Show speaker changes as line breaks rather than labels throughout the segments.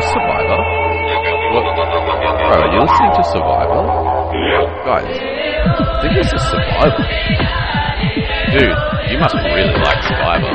Survivor? What? Bro, are you listening to Survivor? Guys, I think this is Survivor. Dude, you must really like Survivor.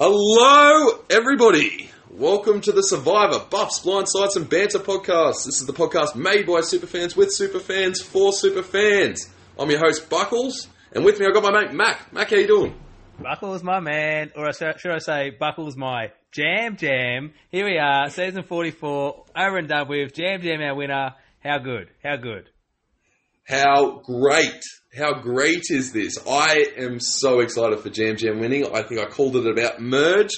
Hello, everybody. Welcome to the Survivor Buffs, Blindsides, and Banter podcast. This is the podcast made by superfans with superfans for superfans. I'm your host Buckles, and with me I've got my mate Mac. Mac, how you doing?
Buckles, my man, or should I say, Buckles, my yam yam. Here we are, season 44, over and done with. Yam yam, our winner. How good? How good?
How great! How great is this? I am so excited for Yam Yam winning. I think I called it about merge,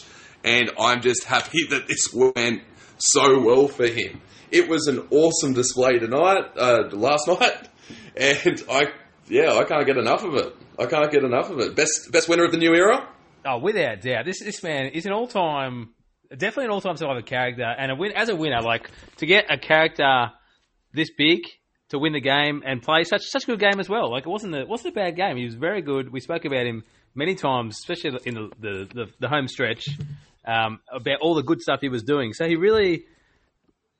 and I'm just happy that this went so well for him. It was an awesome display tonight, uh, last night, and I, yeah, I can't get enough of it. I can't get enough of it. Best, best winner of the new era.
Oh, without doubt, this this man is an all time, definitely an all time survivor character, and a win as a winner. Like to get a character this big to win the game and play such such a good game as well. Like it wasn't a wasn't a bad game. He was very good. We spoke about him many times, especially in the the, the, the home stretch, um, about all the good stuff he was doing. So he really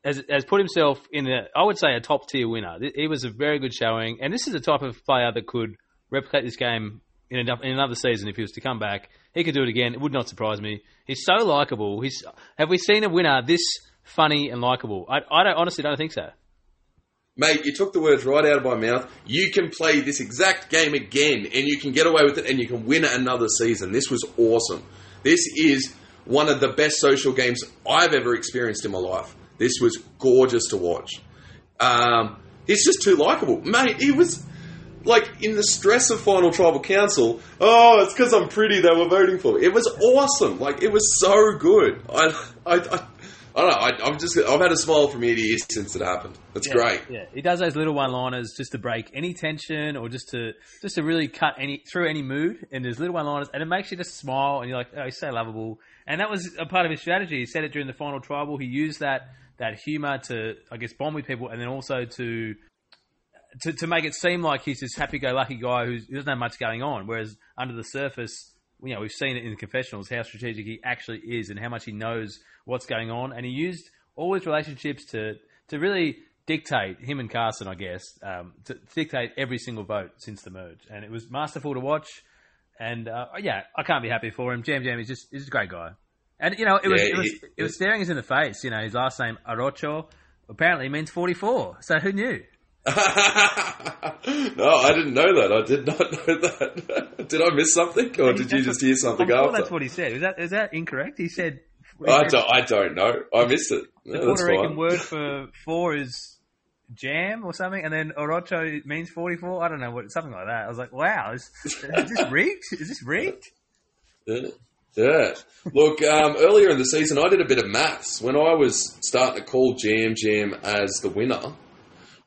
has, has put himself in a I would say a top tier winner. He was a very good showing, and this is the type of player that could replicate this game in, in another season if he was to come back. He could do it again. It would not surprise me. He's so likable. He's have we seen a winner this funny and likable? I, I don't honestly don't think so.
Mate, you took the words right out of my mouth. You can play this exact game again and you can get away with it and you can win another season. This was awesome. This is one of the best social games I've ever experienced in my life. This was gorgeous to watch. Um, he's just too likable. Mate, he was like in the stress of final tribal council. Oh, it's because I'm pretty they were voting for. It was awesome. Like, it was so good. I, I, I I don't know. I, am just. I've had a smile from ear to ear since it happened. That's
yeah,
great.
Yeah, he does those little one-liners just to break any tension or just to just to really cut any through any mood. And there's little one-liners, and it makes you just smile, and you're like, oh, he's so lovable. And that was a part of his strategy. He said it during the final tribal. He used that that humor to, I guess, bond with people, and then also to to, to make it seem like he's this happy-go-lucky guy who doesn't have much going on. Whereas under the surface, you know, we've seen it in the confessionals how strategic he actually is and how much he knows what's going on. And he used all his relationships to to really dictate him and Carson, I guess, um, to dictate every single vote since the merge. And it was masterful to watch. And uh, yeah, I can't be happy for him. Yam Yam is just is a great guy. And you know, it was yeah, it was it was staring us in the face. You know, his last name Arocho apparently means forty four. So who knew?
no, I didn't know that. I did not know that. did I miss something, or did you just hear something
I'm
after?
That's what he said. Is that is that incorrect? He said.
I, don't, I don't know. I missed it.
The Puerto Rican word for four is jam or something, and then Arocho means forty four. I don't know what something like that. I was like, wow, is, is this rigged? Is this rigged?
Yeah. Yeah. Look, um, earlier in the season, I did a bit of maths. When I was starting to call Yam Yam as the winner,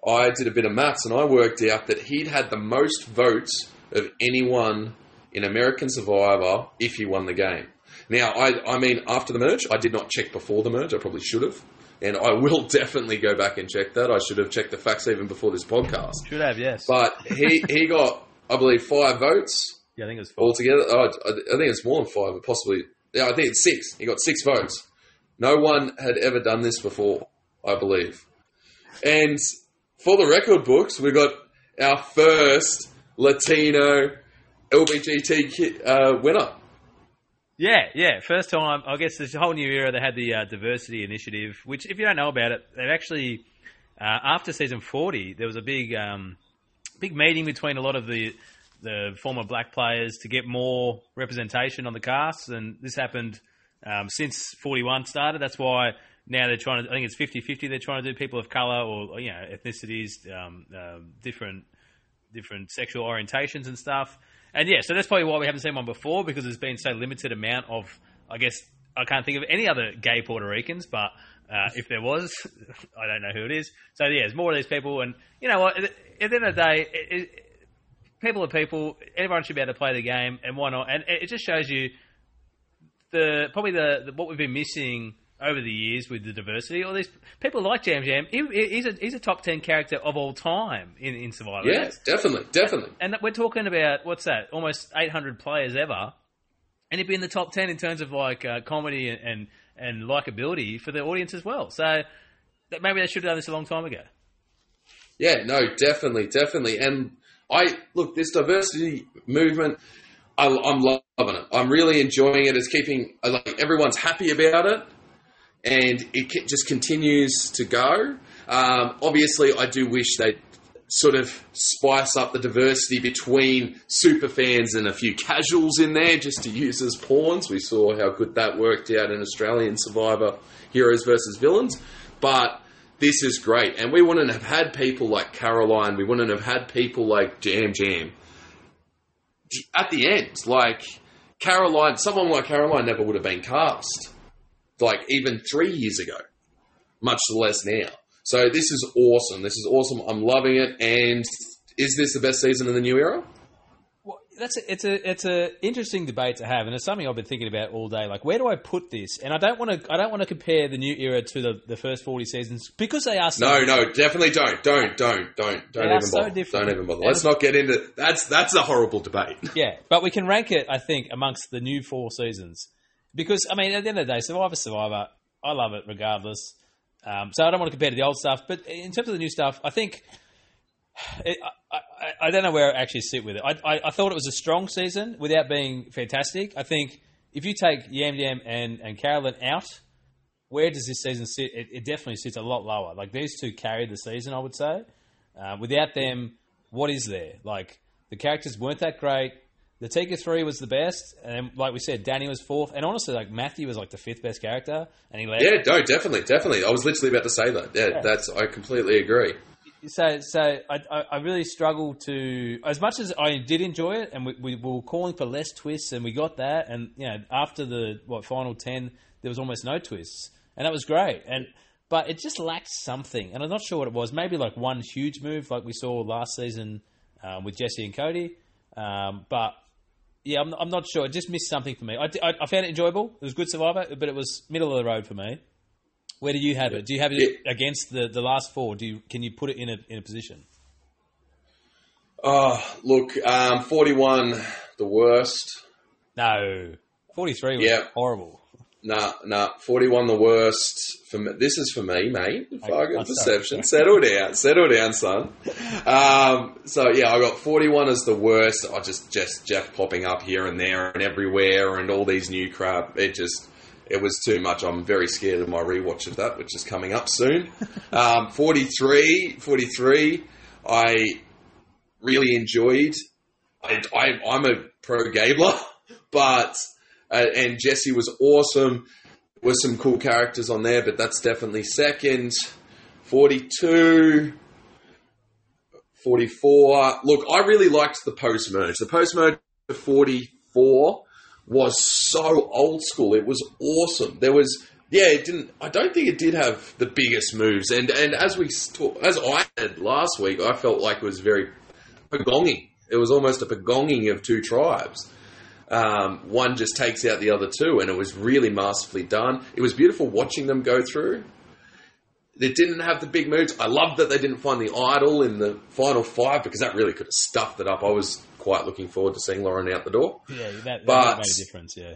I did a bit of maths and I worked out that he'd had the most votes of anyone in American Survivor if he won the game. Now, I, I mean, after the merge, I did not check before the merge. I probably should have. And I will definitely go back and check that. I should have checked the facts even before this podcast.
Should have, yes.
But he, he got, I believe, five votes.
Yeah, I think it was
five. Altogether. Oh, I think it's more than five, but possibly. Yeah, I think it's six. He got six votes. No one had ever done this before, I believe. And for the record books, we got our first Latino LBGT uh, winner.
Yeah, yeah. First time, I guess there's a whole new era. They had the uh, diversity initiative, which, if you don't know about it, they've actually, uh, after season 40, there was a big, um, big meeting between a lot of the the former black players to get more representation on the cast, and this happened um, since 41 started. That's why now they're trying to. I think it's 50-50. They're trying to do people of color or you know ethnicities, um, uh, different different sexual orientations and stuff. And yeah, so that's probably why we haven't seen one before because there's been so limited amount of. I guess I can't think of any other gay Puerto Ricans, but uh, if there was, I don't know who it is. So yeah, there's more of these people, and you know what? At the end of the day, it, people are people. Everyone should be able to play the game, and why not? And it just shows you the probably the, the what we've been missing over the years with the diversity. All these people like Yam Yam. He, he's a he's a top ten character of all time in, in Survivor.
Yeah, definitely, definitely.
And, and we're talking about what's that? Almost eight hundred players ever. and he'd be in the top ten in terms of like uh, comedy and, and and likability for the audience as well. So that maybe they should have done this a long time ago.
Yeah, no, definitely, definitely. And I look this diversity movement. I, I'm loving it. I'm really enjoying it. It's keeping like everyone's happy about it, and it just continues to go. Um, obviously, I do wish they sort of spice up the diversity between super fans and a few casuals in there, just to use as pawns. We saw how good that worked out in Australian Survivor Heroes versus Villains, but this is great. And we wouldn't have had people like Carolyn, we wouldn't have had people like Yam Yam. At the end, like Carolyn, someone like Carolyn never would have been cast, like even three years ago, much less now. So this is awesome. This is awesome. I'm loving it. And is this the best season in the new era?
That's a, it's a it's a interesting debate to have, and it's something I've been thinking about all day. Like, where do I put this? And I don't want to I don't want to compare the new era to the, the first forty seasons because they are so
No, no, definitely don't, don't, don't, don't, don't even
so
bother.
different.
Don't even bother. Let's not get into that's that's a horrible debate.
Yeah, but we can rank it, I think, amongst the new four seasons. Because, I mean, at the end of the day, Survivor, Survivor, I love it regardless. Um, so I don't want to compare to the old stuff. But in terms of the new stuff, I think. It, I, I, I don't know where I actually sit with it. I, I, I thought it was a strong season without being fantastic. I think if you take Yam Yam and, and Carolyn out, where does this season sit? It, it definitely sits a lot lower. Like these two carried the season, I would say. Uh, without them, what is there? Like the characters weren't that great. The Tika three was the best, and like we said, Danny was fourth, and honestly, like Matthew was like the fifth best character, and he led.
Yeah, no, definitely, definitely. I was literally about to say that. Yeah,
Yeah.
that's I completely agree.
So, so I, I, really struggle to as much as I did enjoy it, and we, we were calling for less twists, and we got that, and you know, after the what final ten, there was almost no twists, and that was great, and but it just lacked something, and I'm not sure what it was. Maybe like one huge move, like we saw last season um, with Jesse and Cody, um, but yeah, I'm, I'm not sure. It just missed something for me. I, I, I found it enjoyable. It was good Survivor, but it was middle of the road for me. Where do you have it? Do you have it against the, the last four? Do you can you put it in a in a position?
Oh, look, um, forty-one, the worst.
No, forty three was
Yeah.
horrible.
Nah, nah, forty-one, the worst. For me, this is for me, mate. Fucking
I'm sorry.
perception. Settle down, settle down, son. Um, so yeah, I got forty-one as the worst. I just just Jeff popping up here and there and everywhere, and all these new crap. It just it was too much. I'm very scared of my rewatch of that, which is coming up soon. Um, 43, 43, I really enjoyed. I, I, I'm a pro Gabler, but uh, and Jesse was awesome. There was some cool characters on there, but that's definitely second. 42, 44. Look, I really liked the post merge. The post merge of 44 was so old school. It was awesome. There was yeah, it didn't. I don't think it did have the biggest moves. And and as we talk, as I said last week, I felt like it was very pagonging. It was almost a pagonging of two tribes. Um, one just takes out the other two, and it was really masterfully done. It was beautiful watching them go through. They didn't have the big moves. I loved that they didn't find the idol in the final five because that really could have stuffed it up. I was quite looking forward to seeing Lauren out the door.
Yeah, that, that
But-
made a difference. Yeah,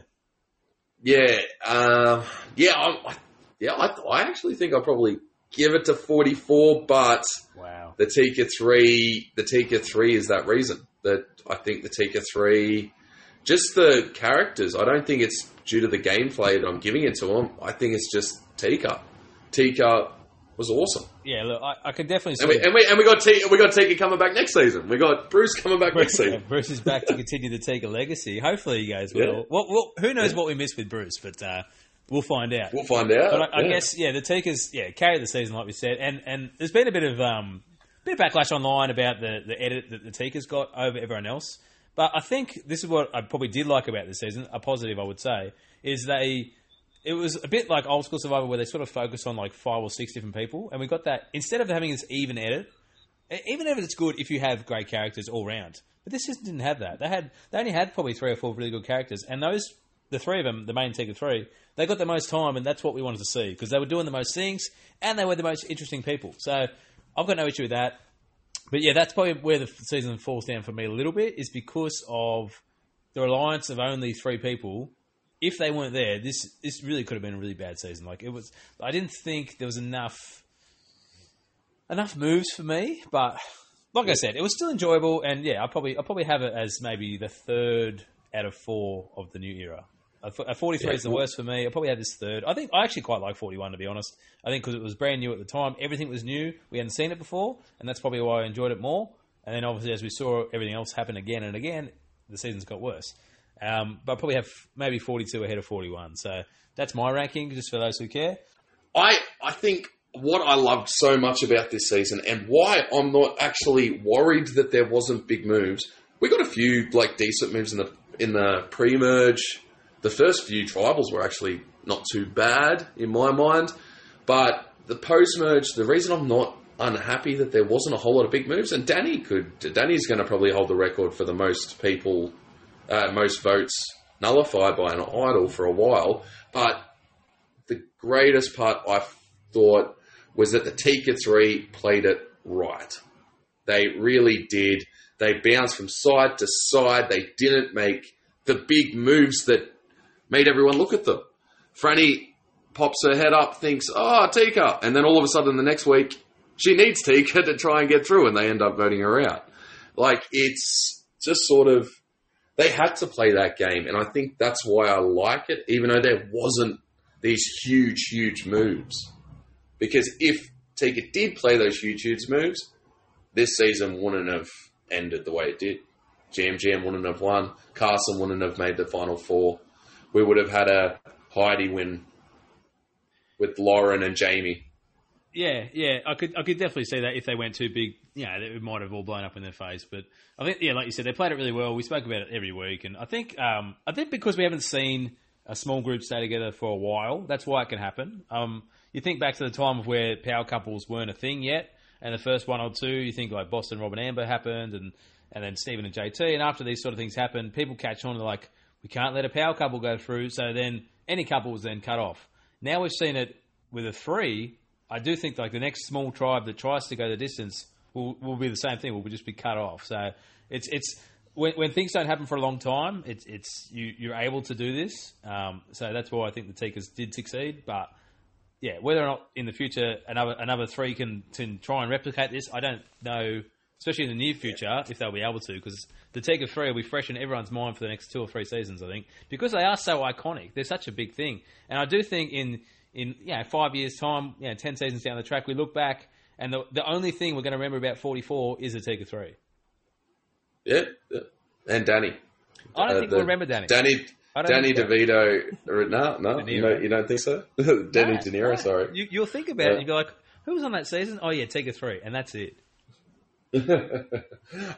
Yeah, um, yeah, I, I, yeah. I, I actually think I'll probably give it to forty-four, but
wow.
the Tika three, the Tika three is that reason that I think the Tika three, just the characters. I don't think it's due to the gameplay that I'm giving it to them. I think it's just Tika. Tika was awesome,
Yeah, look, I, I can definitely see.
and we and we, and we got Tika, we got Tika coming back next season. We got Bruce coming back next
Yeah,
season.
Bruce is back to continue the Tika legacy. Hopefully, you guys
Yeah.
will. Well, well, who knows what we missed with Bruce, but uh, we'll find out.
We'll find out.
But I, I guess yeah, the Tikas yeah carried the season like we said, and and there's been a bit of um bit of backlash online about the the edit that the Tikas got over everyone else. But I think this is what I probably did like about this season, a positive I would say, is they it was a bit like old school Survivor where they sort of focus on like five or six different people, and we got that instead of having this even edit. Even if it's good if you have great characters all round, but this season didn't have that. They had they only had probably three or four really good characters, and those the three of them, the main Tika three, they got the most time, and that's what we wanted to see because they were doing the most things and they were the most interesting people. So I've got no issue with that. But yeah, that's probably where the season falls down for me a little bit is because of the reliance of only three people. If they weren't there, this this really could have been a really bad season. Like it was, I didn't think there was enough enough moves for me. But like I said, it was still enjoyable, and yeah, I probably I probably have it as maybe the third out of four of the new era. A 43
Yeah,
is the worst for me. I probably had this third. I think I actually quite like 41 to be honest. I think because it was brand new at the time, everything was new. We hadn't seen it before, and that's probably why I enjoyed it more. And then obviously, as we saw everything else happen again and again, the seasons got worse. Um, but I probably have maybe 42 ahead of 41. So that's my ranking, just for those who care.
I I think what I loved so much about this season and why I'm not actually worried that there wasn't big moves. We got a few like decent moves in the in the pre-merge. The first few tribals were actually not too bad in my mind, but the post-merge, the reason I'm not unhappy that there wasn't a whole lot of big moves, and Danny could. Danny's going to probably hold the record for the most people, uh, most votes nullified by an idol for a while, but the greatest part I thought was that the Tika 3 played it right. They really did. They bounced from side to side. They didn't make the big moves that made everyone look at them. Frannie pops her head up, thinks, oh, Tika. And then all of a sudden the next week, she needs Tika to try and get through, and they end up voting her out. Like, it's just sort of. They had to play that game, and I think that's why I like it, even though there wasn't these huge, huge moves. Because if Tika did play those huge, huge moves, this season wouldn't have ended the way it did. Yam Yam wouldn't have won. Carson wouldn't have made the final four. We would have had a Heidi win with Lauren and Jamie.
Yeah, yeah, I could, I could definitely see that if they went too big, know, it might have all blown up in their face. But I think, yeah, like you said, they played it really well. We spoke about it every week, and I think, um, I think because we haven't seen a small group stay together for a while, that's why it can happen. Um, you think back to the time of where power couples weren't a thing yet, and the first one or two, you think like Boston, Rob and Amber happened, and and then Stephen and JT, and after these sort of things happen, people catch on. They're like, we can't let a power couple go through, so then any couple was then cut off. Now we've seen it with a three. I do think like the next small tribe that tries to go the distance will, will be the same thing. Will just be cut off. So it's it's when, when things don't happen for a long time, it's it's you you're able to do this. Um, so that's why I think the Tikas did succeed. But yeah, whether or not in the future another another three can, can try and replicate this, I don't know. Especially in the near future, if they'll be able to, because the Tika three will be fresh in everyone's mind for the next two or three seasons. I think because they are so iconic, they're such a big thing, and I do think in in you know five years' time, you know, ten seasons down the track, we look back and the the only thing we're going to remember about forty four is the Tika three.
Yeah, yeah. and Danny.
I don't
Uh,
think
the-
we'll remember Danny.
Danny. Danny. DeVito. or- No, no, you, don't, you don't think so? Danny
No,
De Niro,
no.
sorry.
You, you'll think about it
Yeah.
and you'll be like, who was on that season? Oh yeah, Tika three, and that's it.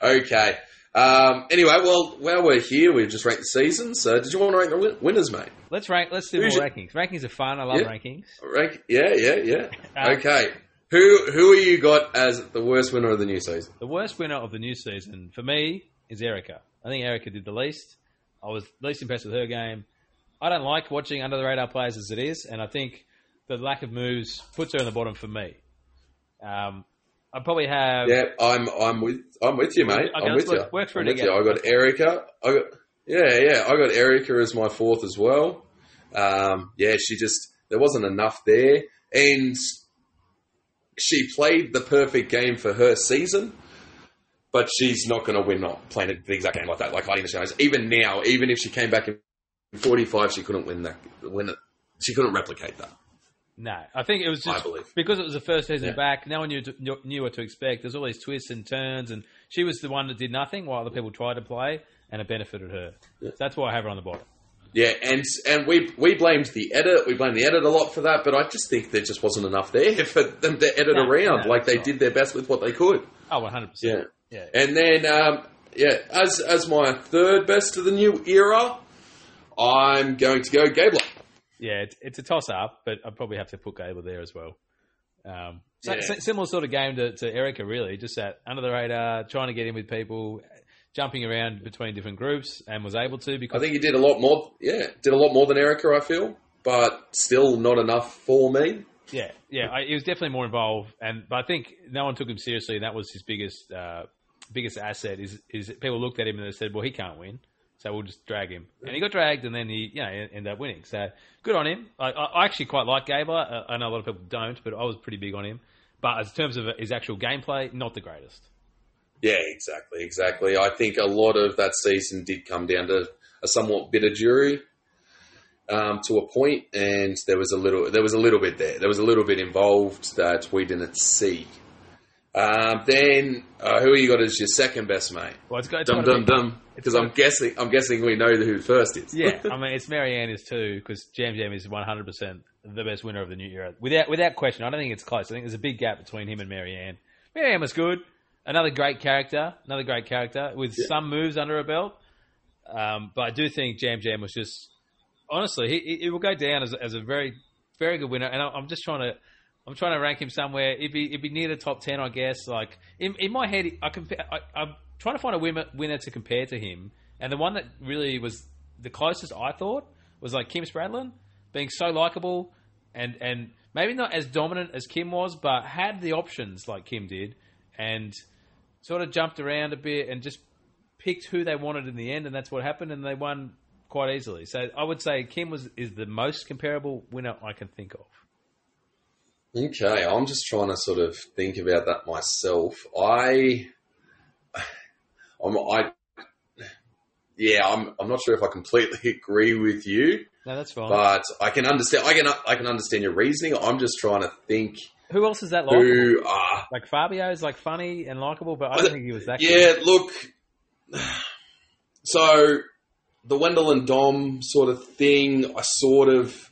okay. Um, anyway, well, while we're here, we've just ranked the season. So, did you want to rank the win- winners, mate?
Let's rank. Let's do
Who's
more
your-
rankings. Rankings are fun. I love
Yeah.
rankings.
Rank? Yeah, yeah, yeah.
Um,
okay. Who who are you got as the worst winner of the new season?
The worst winner of the new season for me is Erika. I think Erika did the least. I was least impressed with her game. I don't like watching under the radar players as it is, and I think the lack of moves puts her in the bottom for me. Um, I probably have.
Yeah, I'm I'm with I'm with you, mate.
Okay,
I'm with you.
work- work through
I'm
it
with you. I got Erika. I got yeah, yeah. I got Erika as my fourth as well. Um, yeah, she just there wasn't enough there, and she played the perfect game for her season. But she's not going to win not playing the exact game like that, like Heidi Michelle. Even now, even if she came back in 45, she couldn't win that. Win it. She couldn't replicate that.
No, I think it was just because it was the first season
Yeah.
back. No one knew, knew knew what to expect. There's all these twists and turns, and she was the one that did nothing while other people tried to play, and it benefited her. So that's why I have her on the bottom.
Yeah, and and we we blamed the edit. We blamed the edit a lot for that, but I just think there just wasn't enough there for them to edit
No,
around.
no,
like they
not.
did their best with what they could.
Oh, 100.
Yeah,
percent Yeah.
and then um, yeah, as as my third best of the new era, I'm going to go Gabler.
Yeah, it's, it's a toss up, but I'd probably have to put Gabler there as well. Um, so,
Yeah.
similar sort of game to, to Erika, really. Just that under the radar, trying to get in with people, jumping around between different groups, and was able to because I
think he did a lot more. Yeah, did a lot more than Erika. I feel, but still not enough for me.
yeah, yeah, I, he was definitely more involved. And but I think no one took him seriously, and that was his biggest uh, biggest asset. Is is people looked at him and they said, well, he can't win. So we'll just drag him. And he got dragged, and then he, you know, ended up winning. So good on him. I, I actually quite like Gabler. Uh, I know a lot of people don't, but I was pretty big on him. But in terms of his actual gameplay, not the greatest.
Yeah, exactly, exactly. I think a lot of that season did come down to a somewhat bitter jury um, to a point, and there was a little, there was a little bit there. There was a little bit involved that we didn't see. Um, then, uh, who you got as your second best mate?
Well, it's got,
Dum dum dum. Because I'm guessing, I'm guessing we know who first is.
Yeah, I mean it's Maryanne is too because Yam Yam is one hundred percent the best winner of the new era without without question. I don't think it's close. I think there's a big gap between him and Maryanne. Maryanne was good, another great character, another great character with
Yeah.
some moves under her belt. Um, but I do think Yam Yam was just honestly he, he- it will go down as, as a very very good winner. And I- I'm just trying to. I'm trying to rank him somewhere. If he if he near the top ten, I guess. Like in, in my head, I compare. I, I'm trying to find a winner, winner to compare to him, and the one that really was the closest I thought was like Kim Spradlin, being so likable and and maybe not as dominant as Kim was, but had the options like Kim did, and sort of jumped around a bit and just picked who they wanted in the end, and that's what happened, and they won quite easily. So I would say Kim was is the most comparable winner I can think of.
Okay, I'm just trying to sort of think about that myself. I, I'm, I, yeah, I'm, I'm not sure if I completely agree with you,
No, that's fine.
but I can understand. I can, I can understand your reasoning. I'm just trying to think
Who else is that like?
who. Uh,
Like Fabio is like funny and likable, but I don't think he was that. good.
yeah, look. So the Wendell and Dom sort of thing, I sort of,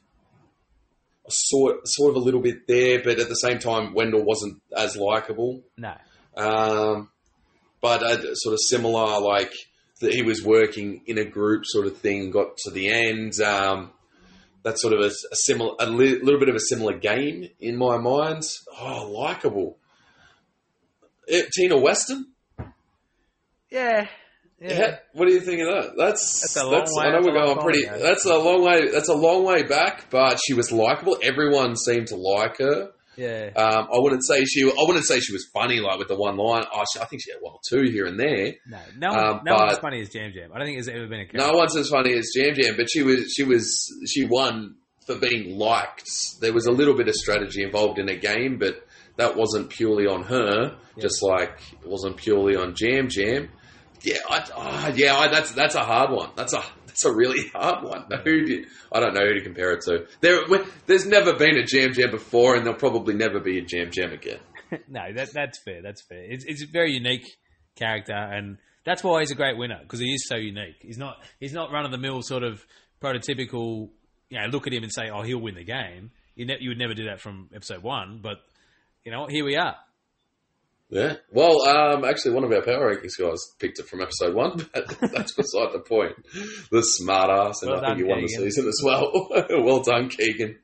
sort, sort of a little bit there, but at the same time, Wendell wasn't as likable.
No.
Um, but uh, sort of similar, like that he was working in a group sort of thing. Got to the end. Um, that's sort of a, a similar, a li- little bit of a similar game in my mind. Oh, likable. Eh, Tina Wesson.
Yeah.
Yeah. What do you think of that? That's
That's a long way-
I know
that's
we're going pretty.
ago.
That's a long way. That's a long way back, but she was likable. Everyone seemed to like her.
Yeah.
Um, I wouldn't say she. I wouldn't say she was funny, like with the one line. Oh, she, I think she had one or two here and there.
No, no, one,
Um,
no one's funny as Yam Yam. I don't think there's ever been a character.
No one's as funny as Yam Yam, but she was. She was. She won for being liked. There was a little bit of strategy involved in a game, but that wasn't purely on her.
Yeah.
Just like it wasn't purely on Yam Yam. Yeah, I, oh, yeah, I, that's that's a hard one. That's a that's a really hard one. Who did, I don't know who to compare it to. There, there's never been a Yam Yam before, and there'll probably never be a Yam Yam again.
no, that, that's fair. That's fair. It's, it's a very unique character, and that's why he's a great winner because he is so unique. He's not he's not run of the mill sort of prototypical. You know, look at him and say, "Oh, he'll win the game." You ne- you would never do that from episode one, but you know, here we are.
Yeah. Well, um, actually, one of our power rankings guys picked it from episode one, but that's beside the point. The smart ass, and
Well
I think he won the season as well. well done, Keegan.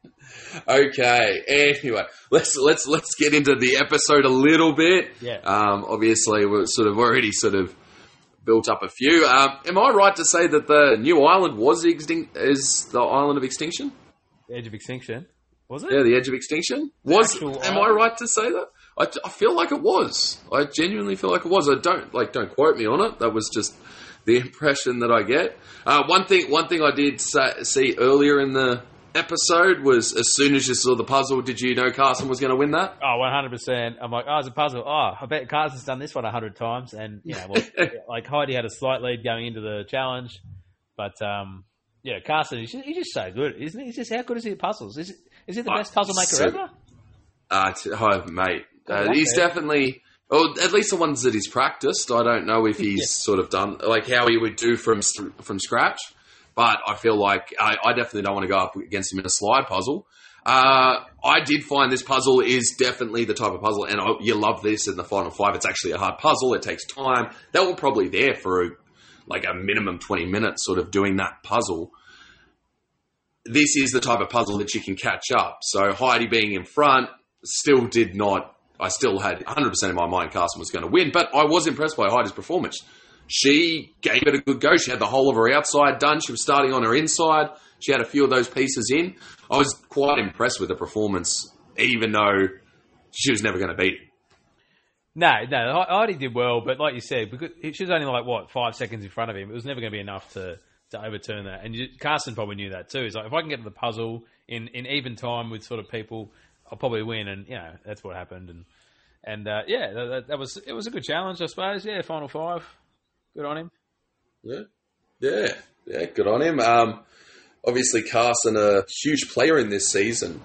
Okay. Anyway, let's let's let's get into the episode a little bit.
Yeah.
Um, obviously, we're sort of already sort of built up a few. Um, am I right to say that the new island was the extin- is the island of extinction?
The edge of Extinction, was it?
Yeah, the edge of extinction was.
actual
Am I right to say that? I, I feel like it was. I genuinely feel like it was. I don't like. Don't quote me on it. That was just the impression that I get. Uh, one thing. One thing I did say, see earlier in the episode was as soon as you saw the puzzle, did you know Carson was going to win that?
Oh, 100%. I'm like, oh, it's a puzzle. Oh, I bet Carson's done this one 100 times. And, you know, well, like Heidi had a slight lead going into the challenge. But, um, yeah, Carson, he's just, he's just so good, isn't he? He's just, how good is he at puzzles? Is, is he the best puzzle maker
so-
ever?
Uh, t- oh, mate, uh,
like
he's definitely. Or at least the ones that he's practiced. I don't know if he's
Yeah.
sort of done like how he would do from from scratch. But I feel like I, I definitely don't want to go up against him in a slide puzzle. Uh, I did find this puzzle is definitely the type of puzzle, and I, you love this in the final five. It's actually a hard puzzle. It takes time. They were probably there for a, like a minimum twenty minutes, sort of doing that puzzle. This is the type of puzzle that you can catch up. So Heidi being in front still did not. I still had 100% in my mind Carson was going to win, but I was impressed by Heidi's performance. She gave it a good go. She had the whole of her outside done. She was starting on her inside. She had a few of those pieces in. I was quite impressed with the performance, even though she was never going to beat him.
No, no, Heidi did well, but like you said, because she was only like what five seconds in front of him, it was never going to be enough to, to overturn that. And you, Carson probably knew that too. He's like, if I can get to the puzzle in, in even time with sort of people, I'll probably win. And you know, that's what happened. And and uh, yeah, that, that, was it was a good challenge, I suppose. Yeah, final five, good on him.
Yeah, yeah, yeah, good on him. Um, obviously, Carson a huge player in this season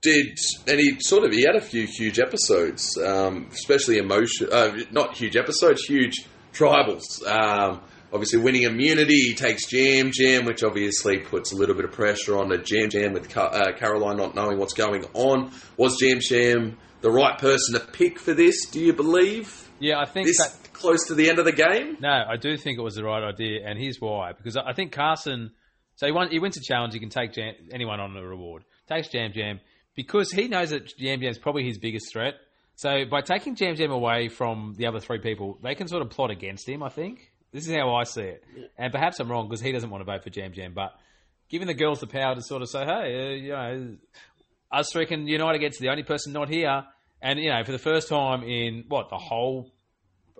did, and he sort of he had a few huge episodes, um, especially emotion, uh, not huge episodes, huge tribals. Um, obviously, winning immunity, he takes Yam Yam, which obviously puts a little bit of pressure on the Yam Yam with uh, Carolyn not knowing what's going on. Was Yam Yam the right person to pick for this? Do you believe?
Yeah, I think
this
that,
close to the end of the game.
No, I do think it was the right idea, and here's why. Because I think Carson, so he, won, he wins a challenge, he can take Yam, anyone on a reward. Takes Yam Yam because he knows that Yam Yam's probably his biggest threat. So by taking Yam Yam away from the other three people, they can sort of plot against him. I think this is how I see it, and perhaps I'm wrong because he doesn't want to vote for Yam Yam. But giving the girls the power to sort of say, "Hey, uh, you know, us three can unite against the only person not here," and you know, for the first time in what the whole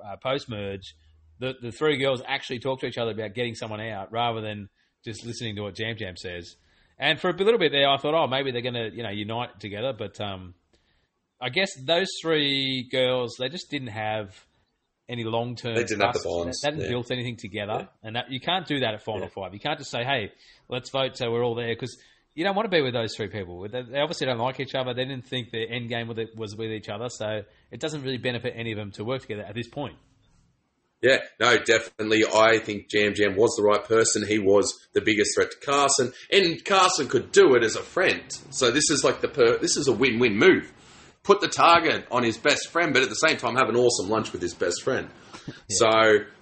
uh, post merge, the the three girls actually talk to each other about getting someone out rather than just listening to what Yam Yam says. And for a little bit there, I thought, oh, maybe they're going to, you know, unite together. But um, I guess those three girls, they just didn't have any long term.
They didn't trust. have the bonds.
They hadn't yeah. built anything together, yeah. and that, you can't do that at Final. Five. You can't just say, "Hey, let's vote so we're all there," because you don't want to be with those three people. They, they obviously don't like each other. They didn't think their end game was with each other, so it doesn't really benefit any of them to work together at this point.
Yeah, no, definitely. I think Yam Yam was the right person. He was the biggest threat to Carson, and Carson could do it as a friend. So this is like the per- this is a win-win move. Put the target on his best friend, but at the same time have an awesome lunch with his best friend. yeah. So,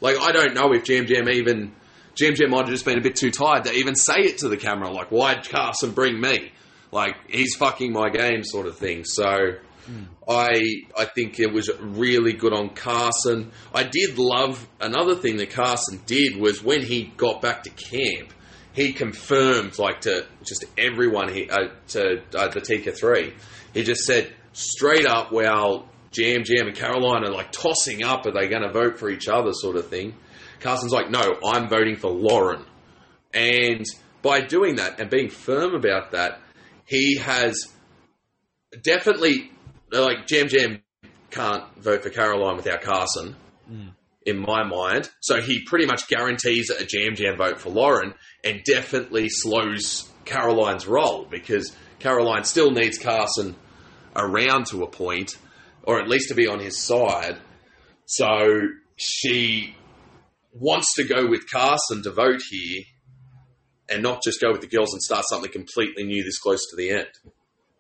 like, I don't know if Yam Yam even Yam Yam might have just been a bit too tired to even say it to the camera, like, "Why'd Carson bring me?" Like, he's fucking my game, sort of thing. So Mm. I I think it was really good on Carson. I did love another thing that Carson did was when he got back to camp, he confirmed like to just everyone he uh, to uh, the Tika three. He just said straight up, "Well, Yam Yam and Carolyn are like tossing up. Are they going to vote for each other?" Sort of thing. Carson's like, "No, I'm voting for Lauren," and by doing that and being firm about that, he has definitely like Yam Yam can't vote for Carolyn without Carson. Mm. In my mind, so he pretty much guarantees a Yam Yam vote for Lauren, and definitely slows Carolyn's role because Carolyn still needs Carson around to a point, or at least to be on his side. So she wants to go with Carson to vote here and not just go with the girls and start something completely new this close to the end.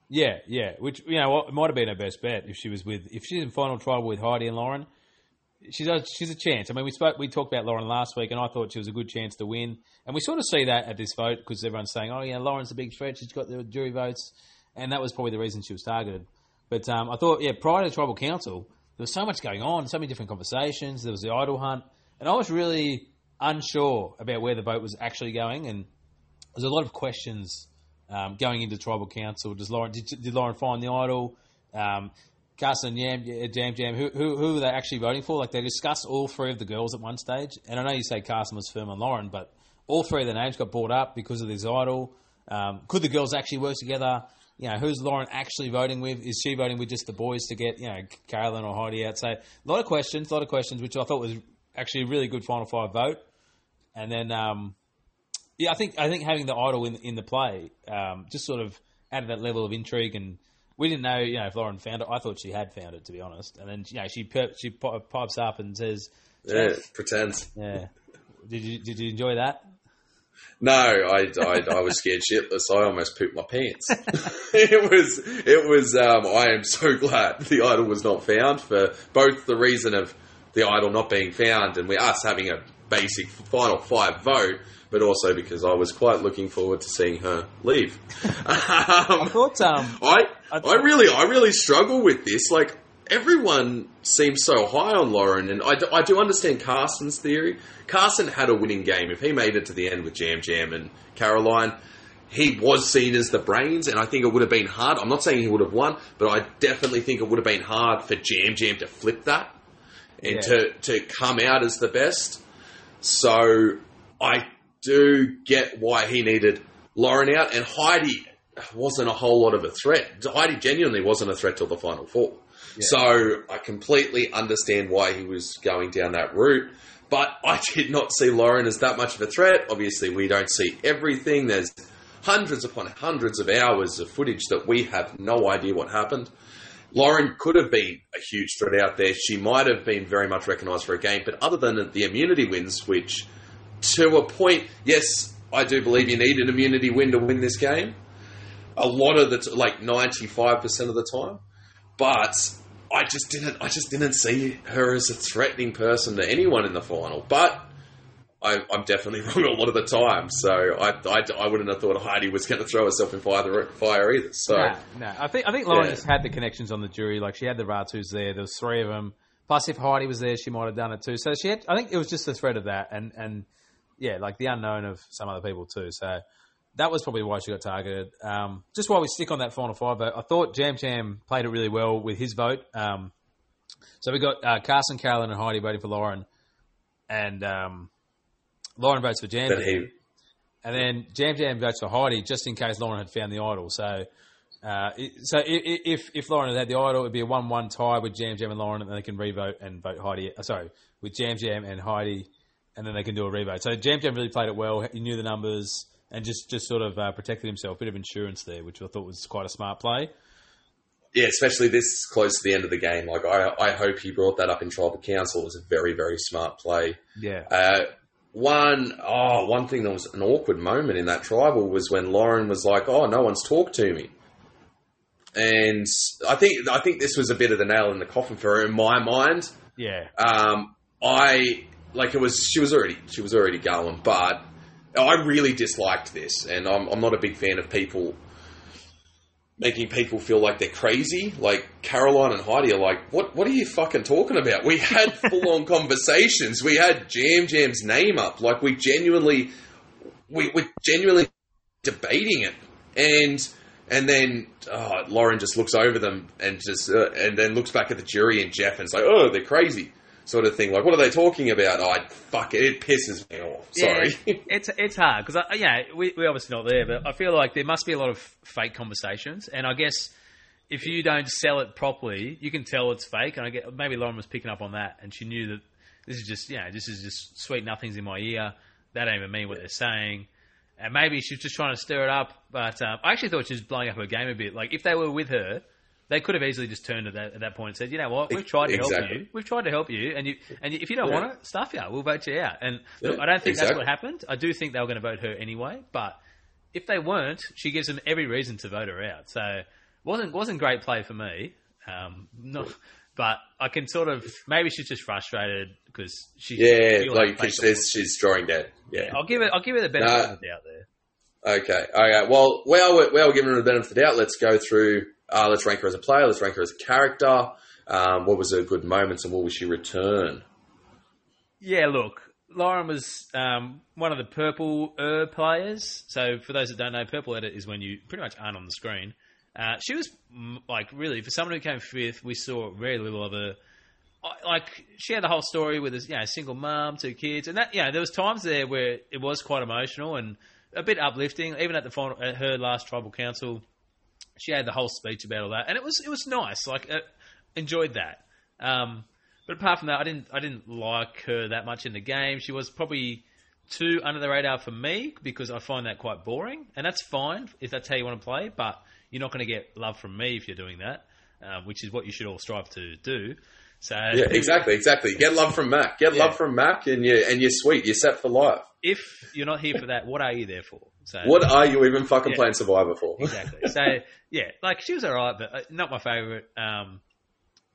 Yeah, yeah. Which you know, it might have been her best bet if she was with if she's in final tribal with Heidi and Lauren. She's a, she's a chance. I mean, we spoke, we talked about Lauren last week, and I thought she was a good chance to win. And we sort of see that at this vote because everyone's saying, "Oh, yeah, Lauren's a big threat. She's got the jury votes," and that was probably the reason she was targeted. But um, I thought, yeah, prior to tribal council, there was so much going on, so many different conversations. There was the idol hunt, and I was really unsure about where the vote was actually going, and there's a lot of questions um, going into tribal council, does Lauren did, did Lauren find the idol? Um, Carson Yam, Jam Jam, who, who, who are they actually voting for? Like they discussed all three of the girls at one stage, and I know you say Carson was firm on Lauren, but all three of the names got brought up because of this idol. Um, could the girls actually work together? You know, who's Lauren actually voting with? Is she voting with just the boys to get you know Carolyn or Heidi out? So a lot of questions, a lot of questions, which I thought was actually a really good final five vote. And then um, yeah, I think I think having the idol in in the play um, just sort of added that level of intrigue, and we didn't know, you know, if Lauren found it. I thought she had found it, to be honest. And then you know, she she pipes up and says,
"Yeah, pretends."
Yeah. Did you did you enjoy that?
No, I, I, I was scared shitless. I almost pooped my pants. it was it was. Um, I am so glad the idol was not found for both the reason of the idol not being found and we us having a basic final five vote, but also because I was quite looking forward to seeing her leave.
um, I thought, um,
I, I, I really, I really struggle with this. Like everyone seems so high on Lauren, and I do, I do understand Carson's theory. Carson had a winning game if he made it to the end with Yam Yam and Carolyn. he was seen as the brains, and I think it would have been hard. I'm not saying he would have won, but I definitely think it would have been hard for Yam Yam to flip that and
Yeah.
to, to come out as the best. So I do get why he needed Lauren out, and Heidi wasn't a whole lot of a threat. Heidi genuinely wasn't a threat till the final four. So I completely understand why he was going down that route. But I did not see Lauren as that much of a threat. Obviously, we don't see everything. There's hundreds upon hundreds of hours of footage that we have no idea what happened. Lauren could have been a huge threat out there. She might have been very much recognised for a game, but other than the immunity wins, which to a point, yes, I do believe you need an immunity win to win this game. A lot of the like ninety five percent of the time, but I just didn't. I just didn't see her as a threatening person to anyone in the final. But I, I'm definitely wrong a lot of the time. So I, I, I wouldn't have thought Heidi was going to throw herself in fire, fire either. So
No, no. I think I think Lauren
Yeah.
just had the connections on the jury. Like she had the Ratus there. There was three of them. Plus, if Heidi was there, she might have done it too. So she had. I think it was just the threat of that, and and yeah, like the unknown of some other people too. So that was probably why she got targeted. Um, just while we stick on that final five vote, I thought Yam Yam played it really well with his vote. Um, so we got uh, Carson, Carolyn, and Heidi voting for Lauren, and um, Lauren votes for Yam.
Yam.
And then Yam Yam votes for Heidi just in case Lauren had found the idol. So, uh, so if if Lauren had had the idol, it'd be a one-one tie with Yam Yam and Lauren, and then they can revote and vote Heidi. Uh, sorry, with Yam Yam and Heidi, and then they can do a revote. So Yam Yam really played it well. He knew the numbers and just just sort of uh, protected himself. Bit of insurance there, which I thought was quite a smart play.
yeah, especially this close to the end of the game. Like I, I hope he brought that up in tribal council. It was a very, very smart play.
Yeah.
Uh, one, oh, one thing that was an awkward moment in that tribal was when Lauren was like, "Oh, no one's talked to me," and I think I think this was a bit of the nail in the coffin for her in my mind.
Yeah.
Um, I like it was she was already she was already going, but I really disliked this, and I'm I'm not a big fan of people making people feel like they're crazy. Like Carolyn and Heidi are like, what what are you fucking talking about? We had full on conversations. We had Yam Yam's name up. Like we genuinely we we're genuinely debating it, and and then uh, Lauren just looks over them and just uh, and then looks back at the jury and Jeff and is like, oh, they're crazy, sort of thing. Like, what are they talking about? Oh, I fuck it, it pisses me off. Sorry.
Yeah, it's it's hard because yeah, we we obviously not there, but I feel like there must be a lot of fake conversations, and I guess if you don't sell it properly, you can tell it's fake. And I get maybe Lauren was picking up on that, and she knew that this is just you know this is just sweet nothings in my ear. That don't even mean what they're saying. And maybe she's just trying to stir it up, but um, I actually thought she was blowing up her game a bit. Like if they were with her, they could have easily just turned at that, at that point and said, "You know what? We've tried to help you. We've tried to help you, and you and if you don't
Yeah.
want it, stuff you. We'll vote you out." And look, I don't think that's what happened. I do think they were going to vote her anyway, but if they weren't, she gives them every reason to vote her out. So wasn't wasn't great play for me. Um, not, but I can sort of maybe she's just frustrated because she
yeah, like because she's, she's drawing dead. Yeah.
I'll give it. I'll give it the benefit
Nah.
of the doubt there.
Okay. Okay. Well, while we're, while we're giving her the benefit of the doubt, let's go through. Uh, let's rank her as a player. Let's rank her as a character. Um, what was her good moments and what will she return?
Yeah, look, Lauren was um, one of the purple er players. So for those that don't know, purple edit is when you pretty much aren't on the screen. Uh, she was like really for someone who came fifth. We saw very little of her. Like she had the whole story with a you know, single mum, two kids, and that you know there was times there where it was quite emotional and a bit uplifting. Even at the final, at her last tribal council, she had the whole speech about all that, and it was it was nice. Like uh, enjoyed that. Um, but apart from that, I didn't I didn't like her that much in the game. She was probably too under the radar for me because I find that quite boring, and that's fine if that's how you want to play. But you're not going to get love from me if you're doing that, uh, which is what you should all strive to do. So
Yeah, exactly, exactly. Get love from Mac. Get
Yeah.
love from Mac, and you and you're sweet. You're set for life.
if you're not here for that, what are you there for? So
What are you even fucking
Yeah.
playing Survivor for?
exactly. So yeah, like she was alright, but uh, not my favorite. Um,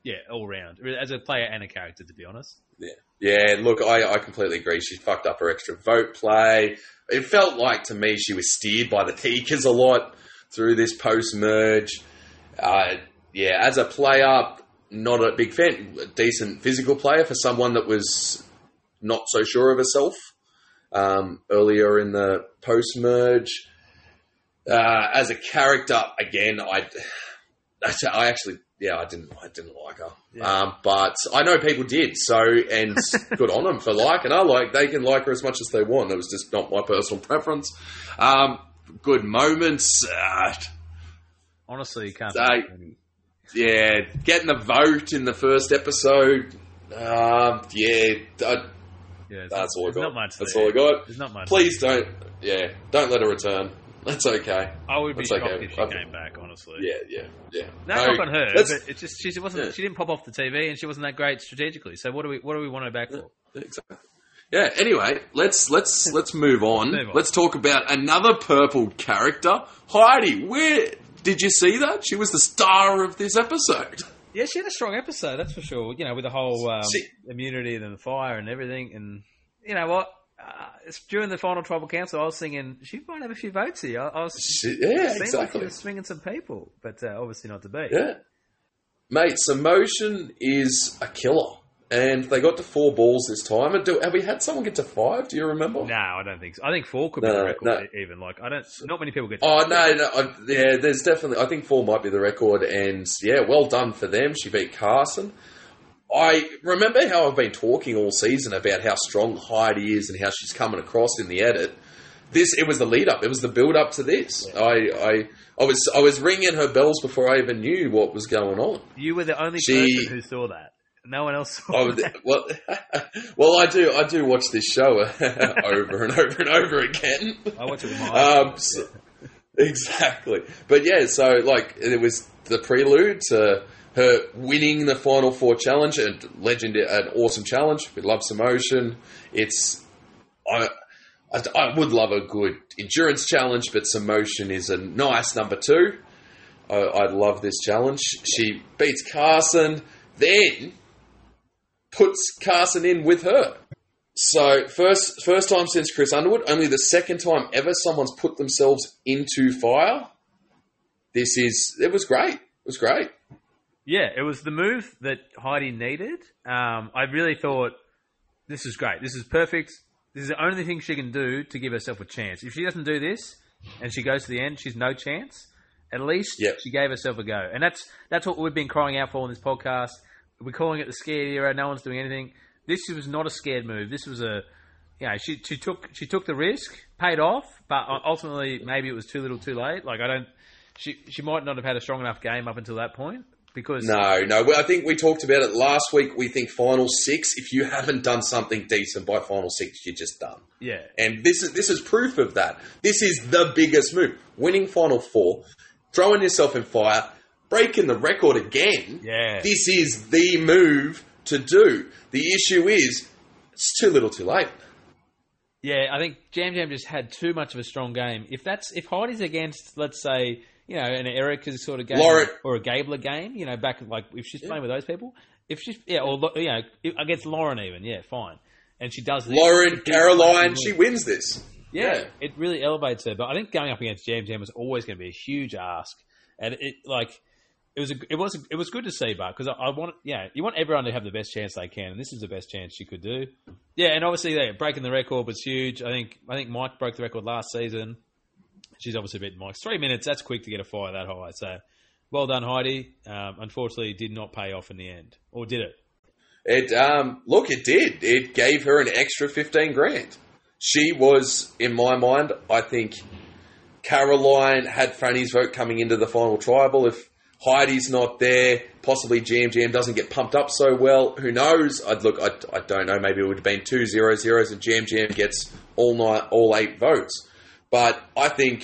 yeah, all round as a player and a character, to be honest.
Yeah, yeah. Look, I, I completely agree. She fucked up her extra vote play. It felt like to me she was steered by the Tikas a lot through this post merge. Uh, yeah, as a player, not a big fan. A decent physical player for someone that was not so sure of herself um, earlier in the post merge. Uh, as a character, again, I, I actually, yeah, I didn't, I didn't like her. Um, but I know people did. So, and good on them for liking her. Like they can like her as much as they want. It was just not my personal preference. Um, good moments. Uh,
Honestly, you can't.
They-
think of any.
yeah, getting the vote in the first episode. Um, yeah, I,
Yeah,
that's all I got.
Not much.
That's
there.
all I got.
There's not much.
Please don't. Yeah, don't let her return. That's okay.
I would be
That's
shocked
okay.
if she came back. Honestly.
Yeah, yeah, yeah.
No,
No,
knock on her, but it's just she wasn't.
Yeah.
She didn't pop off the TV, and she wasn't that great strategically. So what do we what do we want her back for?
Exactly. Yeah. Anyway, let's let's let's move on.
Move on.
Let's talk about another purple character, Heidi. Where did you see that? She was the star of this episode.
Yeah, she had a strong episode, that's for sure. You know, with the whole um,
See-
immunity and the fire and everything. And you know what? Uh, it's during the final tribal council, I was thinking she might have a few votes here. I, I was
She, yeah,
seemed like she
exactly.
was swinging some people, but uh, obviously not to be.
Yeah, mate. So motion is a killer, and they got to four balls this time. And do, have we had someone get to five? Do you remember?
No, I don't think so. I think four could
No,
be the record,
no.
even. Like I don't. Not many people get.
Oh no, no, I, yeah. There's definitely. I think four might be the record, and yeah, well done for them. She beat Carson. I remember how I've been talking all season about how strong Heidi is and how she's coming across in the edit. This it was the lead up. It was the build up to this. I, I I was I was ringing her bells before I even knew what was going on.
You were the only
She-
person who saw that. No one else that.
well, well, I do I do watch this show over and over and over again.
I watch it.
Um, so- exactly. But yeah, so like it was the prelude to her winning the Final Four challenge, and legend, an awesome challenge. We love some motion. It's I, I, I would love a good endurance challenge, but some motion is a nice number two. I, I love this challenge. She beats Carson, then puts Carson in with her. So first first time since Chris Underwood, only the second time ever someone's put themselves into fire. This is it was great. It was great.
Yeah, it was the move that Heidi needed. Um, I really thought this is great. This is perfect. This is the only thing she can do to give herself a chance. If she doesn't do this and she goes to the end, she's no chance. At least
Yep.
she gave herself a go, and that's that's what we've been crying out for in this podcast. We're calling it the scared era. No one's doing anything. This was not a scared move. This was a, you know, she she took she took the risk, paid off, but ultimately maybe it was too little, too late. Like I don't, she she might not have had a strong enough game up until that point because
No, no. Well, I think we talked about it last week. We think final six. If you haven't done something decent by final six, you're just done.
yeah,
And this is this is proof of that. This is the biggest move. Winning final four, throwing yourself in fire, breaking the record again.
Yeah.
This is the move to do. The issue is it's too little, too late.
Yeah, I think Jam Jam just had too much of a strong game. If that's if Heidi's against, let's say, you know, an Erika's sort of game
Lauren-
or a Gabler game, you know, back like if she's playing with those people, if she's yeah, or you know, against Lauren even, yeah, fine, and she does this,
Lauren, Caroline, she wins this.
yeah,
yeah.
it really elevates her. But I think going up against Jam Jam was always going to be a huge ask, and it like. It was a, it was it was good to see, but because I, I want yeah you want everyone to have the best chance they can, and this is the best chance she could do. Yeah, and obviously yeah, breaking the record was huge. I think I think Mike broke the record last season. She's obviously beaten Mike. Three minutes, that's quick to get a fire that high. So well done, Heidi. Um, unfortunately, it did not pay off in the end, or did it?
It um, look, it did. It gave her an extra fifteen grand. She was, in my mind, I think Caroline had Frannie's vote coming into the final tribal. If Heidi's not there, possibly Jam doesn't get pumped up so well. Who knows? I'd look. I, I don't know. Maybe it would have been two zero zeros, and Jam gets all night, all eight votes. But I think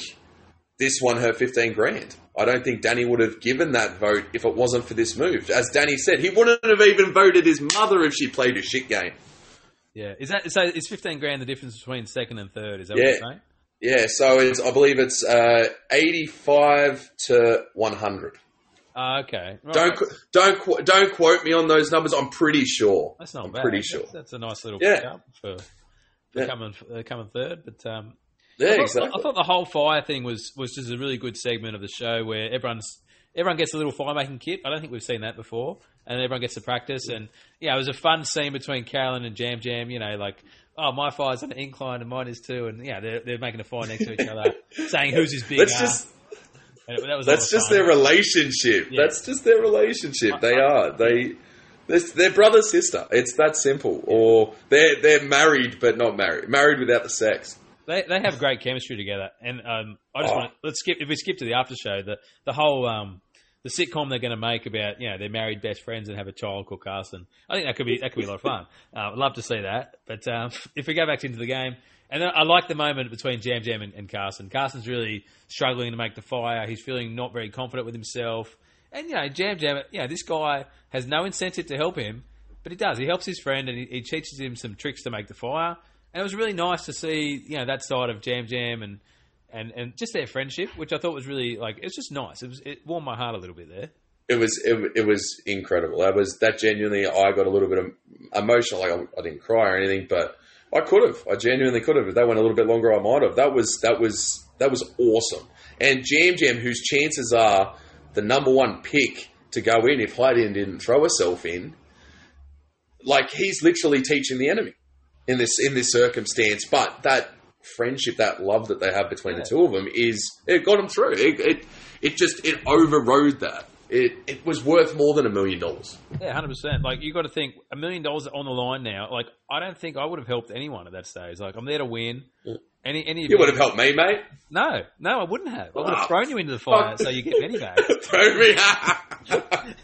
this won her 15 grand. I don't think Danny would have given that vote if it wasn't for this move. As Danny said, he wouldn't have even voted his mother if she played a shit game.
Yeah. Is that so? Is fifteen grand the difference between second and third? Is that
Yeah.
what you're saying?
Yeah, so it's I believe it's uh, 85 to 100.
Ah, okay.
Don't don't don't quote me on those numbers. I'm pretty sure.
That's not
I'm
bad.
pretty
That's-
sure.
That's, a nice little
Yeah.
pickup for, for
Yeah.
coming uh, coming third. But um,
Yeah,
I thought,
exactly.
I thought the whole fire thing was was just a really good segment of the show where everyone's everyone gets a little fire making kit. I don't think we've seen that before, and everyone gets to practice. And yeah, it was a fun scene between Carolyn and Jam Jam. You know, like oh, my fire's on an incline and mine is too, and yeah, they're they're making a fire next to each other, saying who's his big.
That's just
that was
that's
a lot of
just their relationship.
Yeah.
That's just their relationship. They are they. They're, they're brother sister. It's that simple. Or they're they're married but not married. Married without the sex.
They they have great chemistry together, and um, I just
Oh.
want to let's skip if we skip to the after show the the whole um, the sitcom they're going to make about you know they're married best friends and have a child called Carson. I think that could be that could be a lot of fun. Uh, I'd love to see that. But um, if we go back into the game, and I like the moment between Jam Jam and, and Carson. Carson's really struggling to make the fire. He's feeling not very confident with himself, and you know Jam Jam, you know this guy has no incentive to help him, but he does. He helps his friend and he, he teaches him some tricks to make the fire. And it was really nice to see, you know, that side of Jam Jam and, and, and just their friendship, which I thought was really like it's just nice. It was it warmed my heart a little bit there.
It was it, it was incredible. That was that genuinely. I got a little bit of emotional. Like I, I didn't cry or anything, but I could have. I genuinely could have. If that went a little bit longer, I might have. That was that was that was awesome. And Jam Jam, whose chances are the number one pick to go in if Heidi didn't throw herself in, like he's literally teaching the enemy in this in this circumstance. But that friendship, that love that they have between the two of them is it got them through. It it, it just it overrode that. It it was worth more than a million dollars.
Yeah, hundred percent. Like you got to think a million dollars on the line now. Like I don't think I would have helped anyone at that stage. Like I'm there to win. Any any of
You would have helped me, mate.
No, no, I wouldn't have. I would have
Ah,
thrown you into the fire so you get Benny back.
Throw me. out.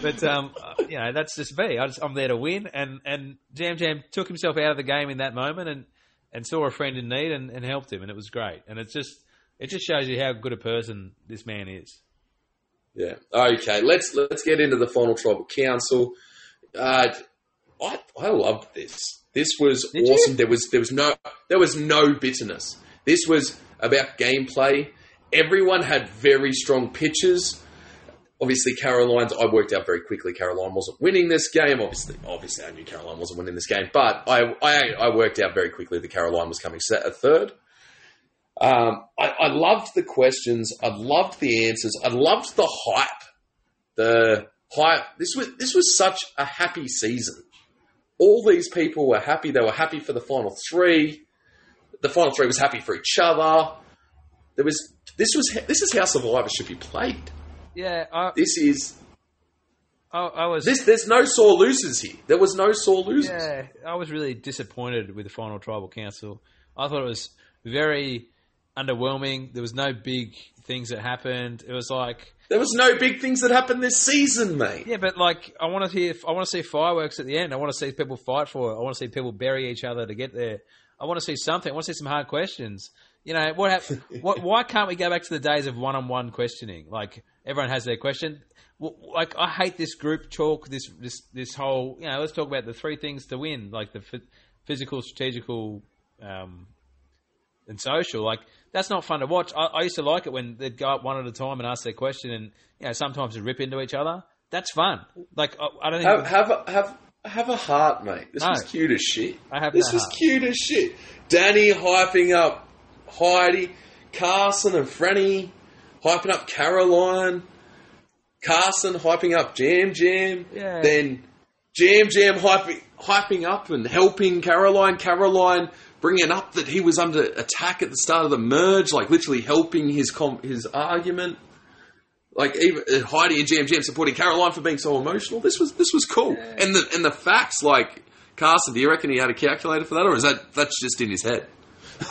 But um, uh, you know, that's just me. I just, I'm there to win, and and Jam Jam took himself out of the game in that moment, and and saw a friend in need and, and helped him, and it was great. And it's just it just shows you how good a person this man is.
Yeah. Okay. Let's let's get into the final tribal council. Uh, I I loved this. This was
Did you?
awesome. There was there was no there was no bitterness. This was about gameplay. Everyone had very strong pitches. Obviously, Caroline's. I worked out very quickly. Caroline wasn't winning this game. Obviously, obviously, I knew Caroline wasn't winning this game, but I I, I worked out very quickly that Caroline was coming set a third. Um, I, I loved the questions. I loved the answers. I loved the hype. The hype. This was this was such a happy season. All these people were happy. They were happy for the final three. The final three was happy for each other. There was this was this is how Survivor should be played.
Yeah, I,
This is
I, I was
this. There's no sore losers here. There was no sore losers.
Yeah, I was really disappointed with the final tribal council. I thought it was very underwhelming. There was no big things that happened. It was like,
There was no big things that happened this season, mate.
yeah, but like I want to hear, I want to see fireworks at the end. I want to see people fight for it. I want to see people bury each other to get there. I want to see something. I want to see some hard questions. You know what? Hap- what? Why can't we go back to the days of one-on-one questioning? Like everyone has their question. Like I hate this group talk. This this this whole. You know, let's talk about the three things to win. Like the phy- physical, strategical, um, and social. Like that's not fun to watch. I, I used to like it when they'd go up one at a time and ask their question, and you know sometimes they'd rip into each other. That's fun. Like I, I don't think
Have have a, have have a heart, mate. This
No.
was cute as shit.
I have
this
no
was
heart.
cute as shit. Danny hyping up Heidi, Carson and Frannie hyping up Caroline, Carson hyping up Jam Jam.
Yeah.
Then Jam Jam hyping hyping up and helping Caroline. Caroline bringing up that he was under attack at the start of the merge, like literally helping his com- his argument. Like even uh, Heidi and Jam supporting Caroline for being so emotional. This was this was cool. And the and the facts like Carson, do you reckon he had a calculator for that, or is that that's just in his head?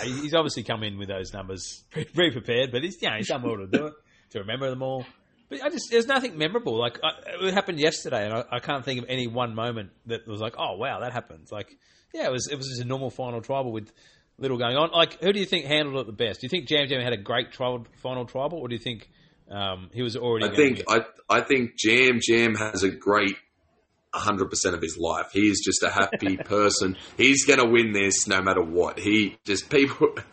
he's obviously come in with those numbers pre prepared, but he's know he's done well to do it to remember them all. But I just there's nothing memorable. Like I, it happened yesterday, and I, I can't think of any one moment that was like, oh wow, that happened. Like yeah, it was it was just a normal final tribal with little going on. Like who do you think handled it the best? Do you think Jam Jam had a great tribal, final tribal, or do you think um, he was already?
I think I I think Jam Jam has a great hundred percent of his life. He is just a happy person. He's gonna win this no matter what. He just people.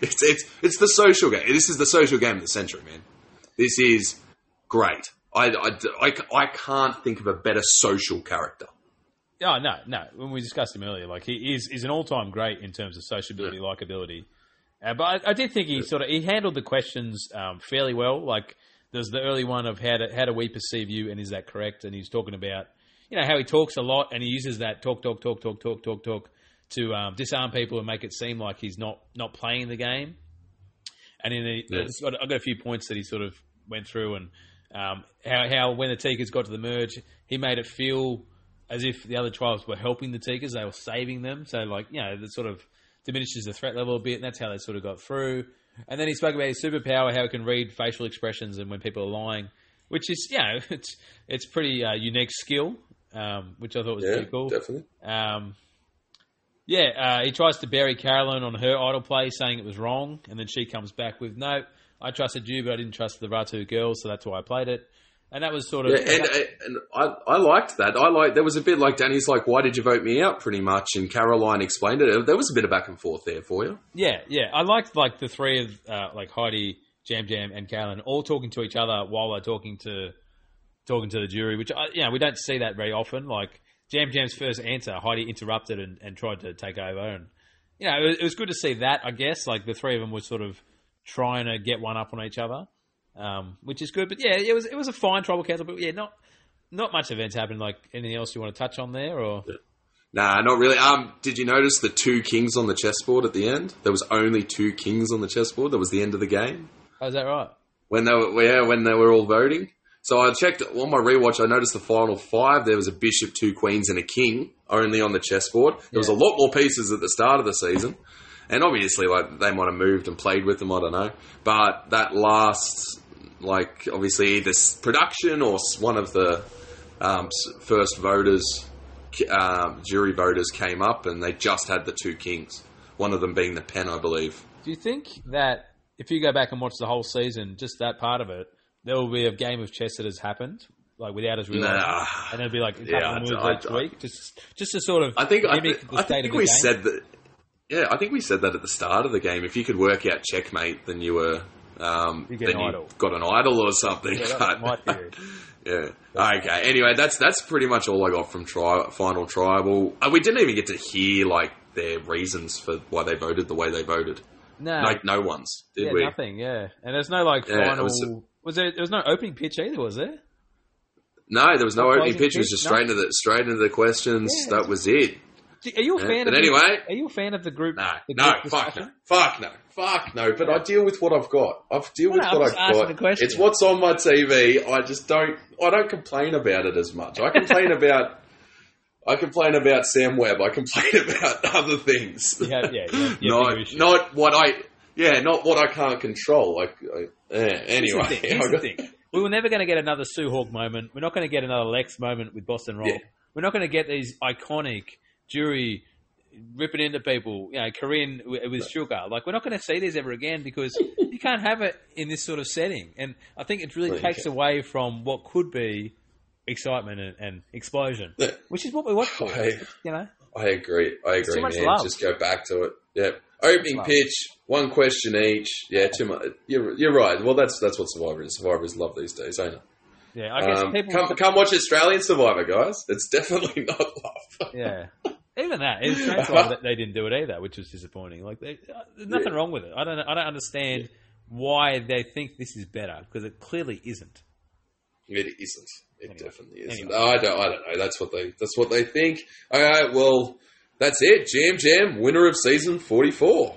It's it's it's the social game. This is the social game of the century, man. This is great. I, I, I, I can't think of a better social character.
Oh no, no. When we discussed him earlier, like he is is an all time great in terms of sociability, likability. Uh, but I, I did think he sort of he handled the questions um, fairly well. Like there's the early one of how do, how do we perceive you, and is that correct? And he's talking about you know how he talks a lot and he uses that talk, talk, talk, talk, talk, talk, talk to um, disarm people and make it seem like he's not not playing the game. And in the,
Yeah.
got, I've got a few points that he sort of went through, and um, how how when the Tigers got to the merge, he made it feel as if the other tribes were helping the Tigers, they were saving them. So like you know, that sort of diminishes the threat level a bit, and that's how they sort of got through. And then he spoke about his superpower, how it can read facial expressions and when people are lying, which is you know it's it's pretty uh, unique skill, um, which I thought was
Yeah,
pretty cool.
definitely.
Um, yeah, uh, he tries to bury Carolyn on her idol play, saying it was wrong, and then she comes back with, "No, I trusted you, but I didn't trust the Ratu girls, so that's why I played it." And that was sort of
Yeah, and, and I, I liked that. I like there was a bit like Danny's like, "Why did you vote me out?" Pretty much, and Caroline explained it. There was a bit of back and forth there for you.
yeah, yeah. I liked like the three of uh, like Heidi, Jam Jam, and Carolyn all talking to each other while they're talking to talking to the jury, which I, you know we don't see that very often. Like Jam Jam's first answer, Heidi interrupted and, and tried to take over, and you know it was, it was good to see that. I guess like the three of them were sort of trying to get one up on each other, um, which is good. But yeah, it was it was a fine tribal council, but yeah, not not much events happened. Like anything else you want to touch on there, or
Nah, not really. Um, did you notice the two kings on the chessboard at the end? There was only two kings on the chessboard. That was the end of the game
oh, is that right?
when they were yeah when they were all voting. So I checked on my rewatch. I noticed the final five. There was a bishop, two queens, and a king only on the chessboard. There was a lot more pieces at the start of the season, and obviously, like they might have moved and played with them. I don't know, but that last, like obviously, either s- production or one of the um, first voters, um, jury voters, came up, and they just had the two kings. One of them being the pen, I believe.
Do you think that if you go back and watch the whole season, just that part of it, there will be a game of chess that has happened, like without us realizing,
Nah.
and it'll be like
Yeah,
moves
I-
each
I-
week, just just to sort of
I think I,
the
I think we
game.
said that. Yeah, I think we said that at the start of the game. If you could work out checkmate, then you were um,
You
then you
idol.
got an idol or something.
Yeah, my theory.
yeah. Okay. Anyway, that's that's pretty much all I got from tri- final tribal. Uh, we didn't even get to hear like their reasons for why they voted the way they voted.
No,
Like no one's, did
yeah,
we?
nothing. Yeah, and there's no like
Yeah,
final.
was
Was,
a-
there? There was no opening pitch either, was there?
No, there was no
No
opening
closing
pitch. It was
pitch,
just
no?
straight into the straight into the questions.
Yeah.
that was it.
Are you a
Yeah,
fan?
but
of
anyway-
the, are you a fan of the group?
No,
the
no,
group
fuck no, fuck no, fuck no. But I deal with what I've got. I deal with
No,
what I've got. It's what's on my TV. I just don't. I don't complain about it as much. I complain about. I complain about Sam Webb. I complain about other things.
Yeah, yeah, yeah. yeah
not not what I. Yeah, not what I can't control. Like, I, yeah, anyway,
Here's the thing. Here's the thing. We were never going to get another Sue Hawk moment. We're not going to get another Lex moment with Boston Rob.
Yeah.
We're not going to get these iconic jury ripping into people. You know, Corinne w- with Sugar. Like we're not going to see these ever again because you can't have it in this sort of setting. And I think it really takes away from what could be excitement and, and explosion,
Yeah.
which is what we watch for.
I-
You know,
I agree. I
It's too
agree,
much
man.
love.
Just go back to it. Yeah. Opening
Love.
pitch, one question each. Yeah, too much. You're, you're right. Well, that's that's what Survivor is. Survivors love these days, ain't it?
yeah. I guess
Um,
people.
come, come watch Australian Survivor, guys. It's definitely not love.
Yeah. Even that, it was strange that they didn't do it either, which was disappointing. Like, they, uh, there's nothing
Yeah.
wrong with it. I don't, I don't understand why they think this is better because it clearly isn't.
It isn't. It
Anyway.
definitely isn't.
Anyway.
I don't. I don't know. That's what they. That's what they think. All right. Well, that's it. Jam Jam, winner of season forty-four.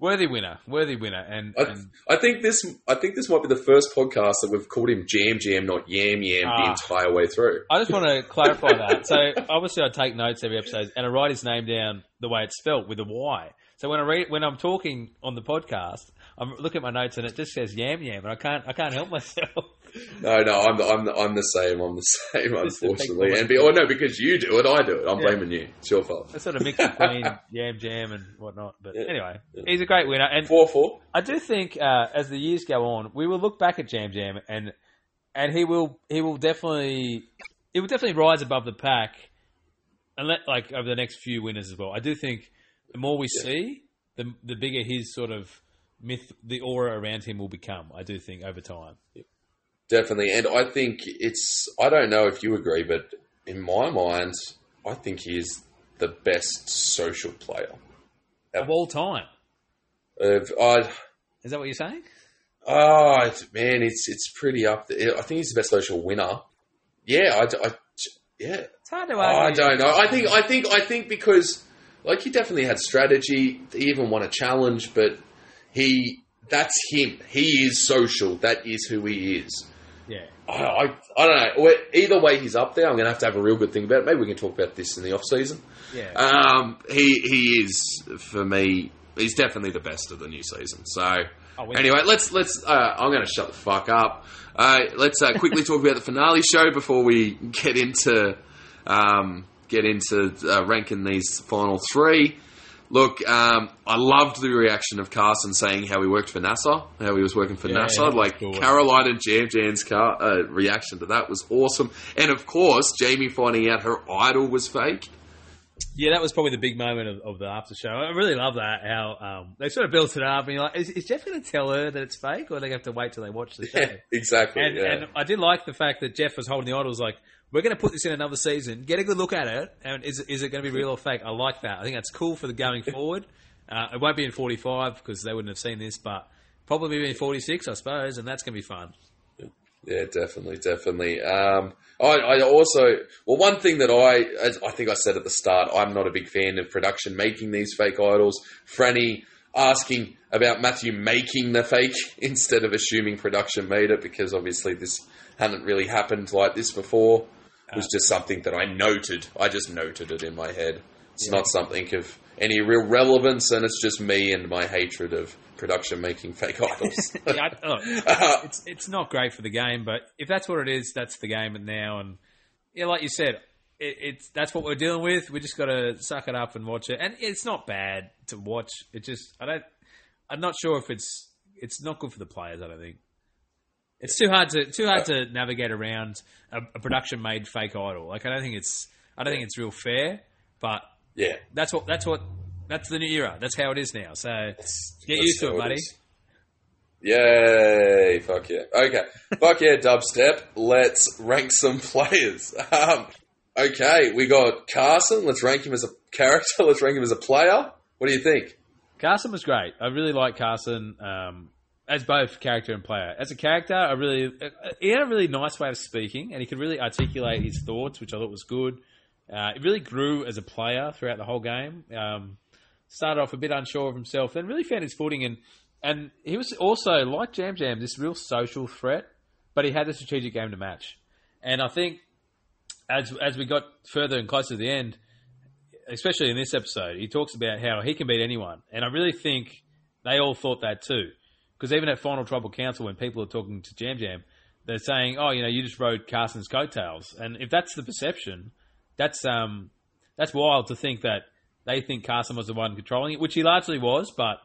Worthy winner, worthy winner, and,
I,
and
I think this. I think this might be the first podcast that we've called him Jam Jam, not Yam Yam, the
Ah.
entire way through.
I just want to clarify that. So obviously, I take notes every episode, and I write his name down the way it's spelt with a Y. So when I read, when I'm talking on the podcast, I'm looking at my notes, and it just says Yam Yam, and I can't, I can't help myself.
No, no, I'm the, I'm the, I'm the same. I'm the same,
Just a big
unfortunately. And be, oh no, because you do it, I do it. I'm
Yeah.
blaming you. It's your fault.
I sort of mix between Yam Jam and whatnot. But
Yeah.
anyway,
Yeah.
he's a great winner, and
Four four.
I do think uh, as the years go on, we will look back at Jam Jam and and he will he will definitely he will definitely rise above the pack, and let, like over the next few winners as well. I do think the more we see, the the bigger his sort of myth, the aura around him will become. I do think over time.
Definitely, and I think it's. I don't know if you agree, but in my mind, I think he is the best social player.
Of all time,
Of I,
is that what you're saying?
oh man, it's it's pretty up there. I think he's the best social winner. Yeah, I, d- I- yeah.
It's hard to
I don't know. I think I think I think because like he definitely had strategy. He even won a challenge, but he that's him. He is social. That is who he is.
Yeah.
I, I, I don't know. Either way, he's up there. I'm going to have to have a real good think about it. Maybe we can talk about this in the off season.
Yeah.
Um, he he is for me. He's definitely the best of the new season. So
Oh,
anyway, let's let's. Uh, I'm going to shut the fuck up. Uh, let's uh, quickly talk about the finale show before we get into um, get into uh, ranking these final three. Look, um, I loved the reaction of Carson saying how he worked for NASA, how he was working for
Yeah,
NASA. Like
cool.
Caroline and Jam Jam's car, uh, reaction to that was awesome, and of course, Jaime finding out her idol was fake.
Yeah, that was probably the big moment of, of the after show. I really love that how um, they sort of built it up, and you're like, is, is Jeff going to tell her that it's fake, or are they have to wait till they watch the show?
Yeah, exactly.
And,
yeah.
and I did like the fact that Jeff was holding the idol. Was like, we're going to put this in another season. Get a good look at it, and is is it going to be real or fake? I like that. I think that's cool for the going forward. Uh, it won't be in 45 because they wouldn't have seen this, but probably be in 46, I suppose, and that's going to be fun.
Yeah, definitely, definitely. Um, I, I also, well, one thing that I, as I think I said at the start, I'm not a big fan of production making these fake idols. Frannie asking about Matthew making the fake instead of assuming production made it because obviously this hadn't really happened like this before. It was just something that I noted. I just noted it in my head. It's not something of any real relevance, and it's just me and my hatred of production making fake idols.
Yeah, I, look, uh-huh. it's it's not great for the game, but if that's what it is, that's the game now. And yeah, like you said, it, it's that's what we're dealing with. We just got to suck it up and watch it. And it's not bad to watch. It just I don't. I'm not sure if it's it's not good for the players. I don't think it's too hard to too hard to navigate around a, a production made fake idol. Like I don't think it's I don't think it's real fair. But
yeah.
that's what that's what that's the new era. That's how it is now. So get
That's
used to it, buddy.
is. Yay! Fuck yeah. Okay. Fuck yeah, dubstep. Let's rank some players. Um, okay, we got Carson. Let's rank him as a character. Let's rank him as a player. What do you think?
Carson was great. I really like Carson um, as both character and player. As a character, I really he had a really nice way of speaking, and he could really articulate his thoughts, which I thought was good. Uh, he really grew as a player throughout the whole game. Um, started off a bit unsure of himself, then really found his footing, and and he was also like Jam Jam, this real social threat, but he had the strategic game to match. And I think as as we got further and closer to the end, especially in this episode, he talks about how he can beat anyone, and I really think they all thought that too. Because even at Final Tribal Council, when people are talking to Jam Jam, they're saying, "Oh, you know, you just rode Carson's coattails," and if that's the perception, that's um, that's wild to think that they think Carson was the one controlling it, which he largely was, but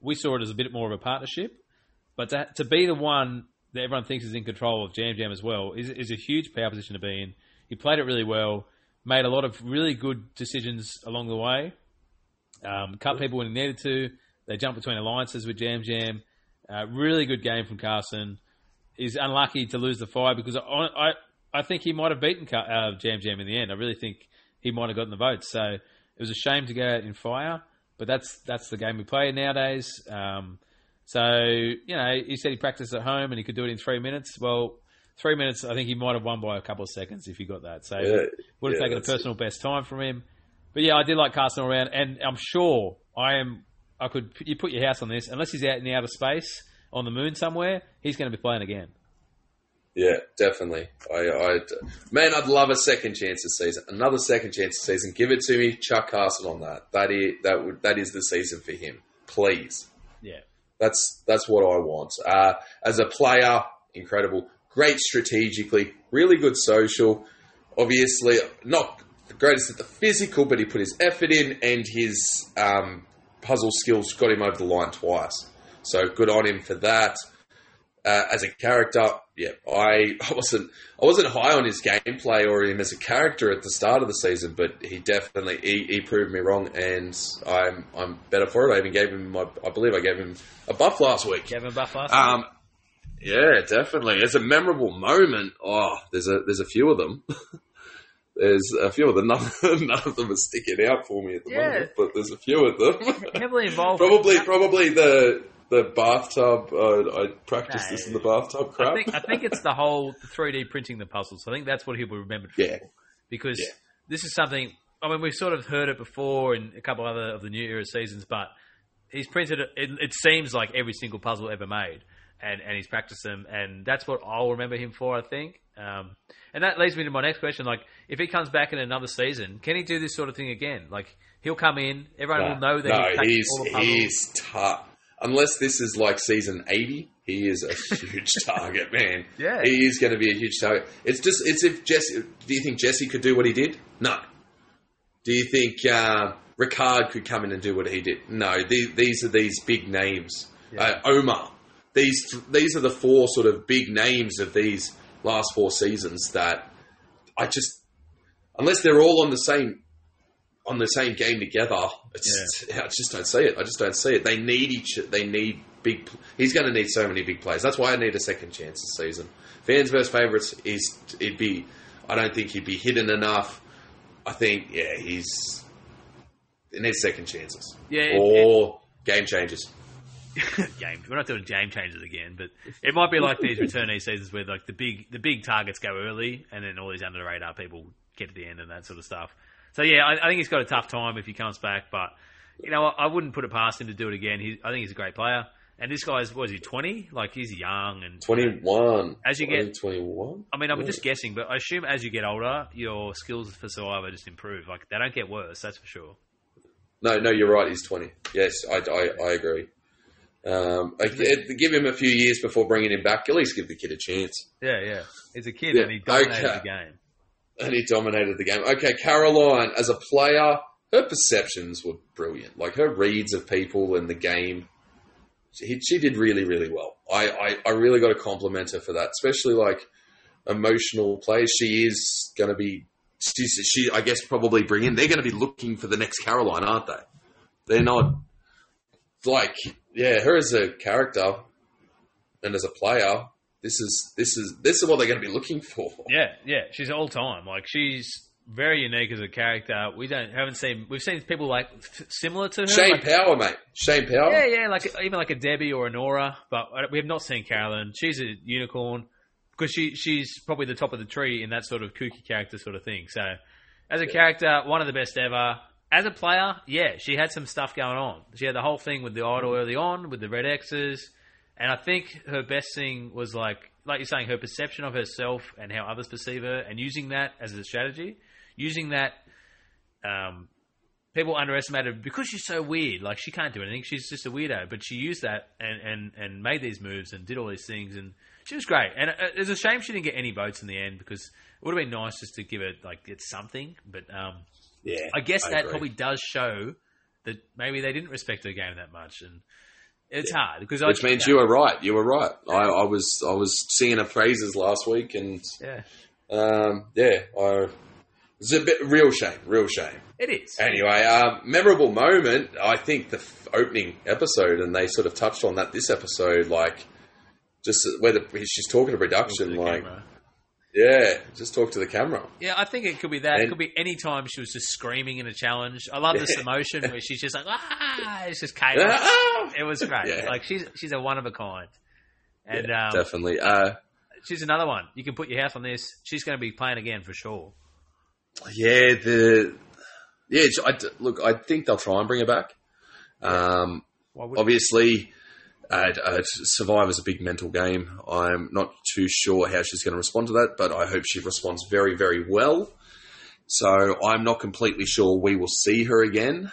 we saw it as a bit more of a partnership. But to, to be the one that everyone thinks is in control of Jam Jam as well is, is a huge power position to be in. He played it really well, made a lot of really good decisions along the way, um, cut people when he needed to. They jumped between alliances with Jam Jam. Uh, really good game from Carson. He's unlucky to lose the fire because I, I, I think he might have beaten Car- uh, Jam Jam in the end. I really think he might have gotten the votes. So it was a shame to go out in fire, but that's that's the game we play nowadays. Um, so you know, he said he practiced at home and he could do it in three minutes. Well, three minutes, I think he might have won by a couple of seconds if he got that. So
Yeah,
would have
yeah,
taken a personal best time from him. But yeah, I did like Carson around, and I'm sure I am. I could you put your house on this, unless he's out in the outer space on the moon somewhere, he's going to be playing again.
Yeah, definitely. I, I, man, I'd love a second chance this season. Another second chance this season. Give it to me. Chuck Carson on that. That is that would that is the season for him. Please.
Yeah,
That's that's what I want. Uh, as a player, incredible, great strategically, really good social. Obviously, not the greatest at the physical, but he put his effort in, and his um, puzzle skills got him over the line twice. So good on him for that. Uh, as a character, yeah, I, I wasn't I wasn't high on his gameplay or him as a character at the start of the season, but he definitely he, he proved me wrong, and I'm I'm better for it. I even gave him my I believe I gave him a buff last week.
Kevin Buff last
Um, yeah, definitely. It's a memorable moment. Oh, there's a there's a few of them. there's a few of them. None, none of them are sticking out for me at the
Yeah.
moment, but there's a few of them.
Heavily involved.
probably, probably the the bathtub. Uh, I practiced
No.
this in the bathtub. Crap.
I think, I think it's the whole 3D printing the puzzles. I think that's what he'll be remembered for.
Yeah.
Because
Yeah.
this is something
I mean, we've sort of heard it before in a couple other of the new era seasons, but he's printed it. It, it seems like every single puzzle ever made, and and he's practiced them, and that's what I'll remember him for. I think. Um, and that leads me to my next question: like, if he comes back in another season, can he do this sort of thing again? Like, he'll come in, everyone will know that
no,
he's,
he's
all the
he's tough. Unless this is like season eighty, he is a huge target, man.
Yeah.
he is going to be a huge target. It's just it's if Jesse. Do you think Jesse could do what he did? No. Do you think uh, Ricard could come in and do what he did? No. The- these are these big names. Uh, Omar. These these are the four sort of big names of these last four seasons that I just unless they're all on the same on the same game together, it's, I just don't see it. I just don't see it. They need each. They need big. He's going to need so many big players. That's why I need a second chance this season. Fans versus favorites is it'd be. I don't think he'd be hidden enough. I think yeah, he's. It needs second chances.
Yeah, it-
or game changes.
game. We're not doing game changes again, but it might be like these returnee seasons where like the big the big targets go early, and then all these under the radar people get to the end and that sort of stuff. So yeah, I, I think he's got a tough time if he comes back, but you know I, I wouldn't put it past him to do it again. He, I think he's a great player, and this guy's what is he twenty? Like he's young and
Twenty one.
As you get-
twenty one.
I mean, I'm just guessing, but I assume as you get older, your skills for Survivor just improve. Like they don't get worse, that's for sure.
No, no, you're right. He's twenty. Yes, I, I, I agree. Um, I, give him a few years before bringing him back. At least give the kid a chance.
Yeah, yeah. He's a kid
Yeah,
and he dominated
okay.
the game.
And he dominated the game. Okay, Caroline, as a player, her perceptions were brilliant. Like her reads of people and the game, she, she did really, really well. I, I, I really got to compliment her for that, especially like emotional plays. She is going to be, she's, she, I guess, probably bring in. They're going to be looking for the next Caroline, aren't they? They're not like, yeah, her as a character and as a player. This is this is this is what they're going to be looking for.
Yeah, yeah, she's all time. Like she's very unique as a character. We don't haven't seen we've seen people like similar to her.
Shane
like,
Power, mate. Shane Power.
yeah, yeah, like even like a Debbie or a Nora, but we have not seen Carolyn. She's a unicorn because she she's probably the top of the tree in that sort of kooky character sort of thing. So as a character, one of the best ever. As a player, yeah, she had some stuff going on. She had the whole thing with the idol early on, with the red X's, and I think her best thing was like, like you're saying, her perception of herself and how others perceive her, and using that as a strategy, using that. Um, people underestimated because she's so weird. Like she can't do anything; she's just a weirdo. But she used that and and and made these moves and did all these things, and she was great. And uh, it's a shame she didn't get any votes in the end because it would have been nice just to give it like get something. But um,
Yeah,
I guess that
agree.
probably does show that maybe they didn't respect her game that much, and it's hard because
Which
I,
means you were right. You were right. I, I was I was singing her praises last week, and
yeah,
um, yeah, I, it's a bit real shame, real shame.
it is.
Anyway, um, memorable moment. I think the f- opening episode, and they sort of touched on that this episode, like just whether she's talking to production, like
camera.
Yeah, just talk to the camera.
Yeah, I think it could be that. it could be any time she was just screaming in a challenge. I love this emotion where she's just like, ah, it's just chaos. It was great.
Yeah.
Like she's she's a one of a kind, and
Yeah,
um,
definitely. Uh,
she's another one. You can put your house on this. She's going to be playing again for sure.
Yeah, the yeah. it's- I, look, I think they'll try and bring her back. Um,
Why would
obviously, uh, uh, Survivor's a big mental game. I'm not too sure how she's going to respond to that, but I hope she responds very, very well. So I'm not completely sure we will see her again.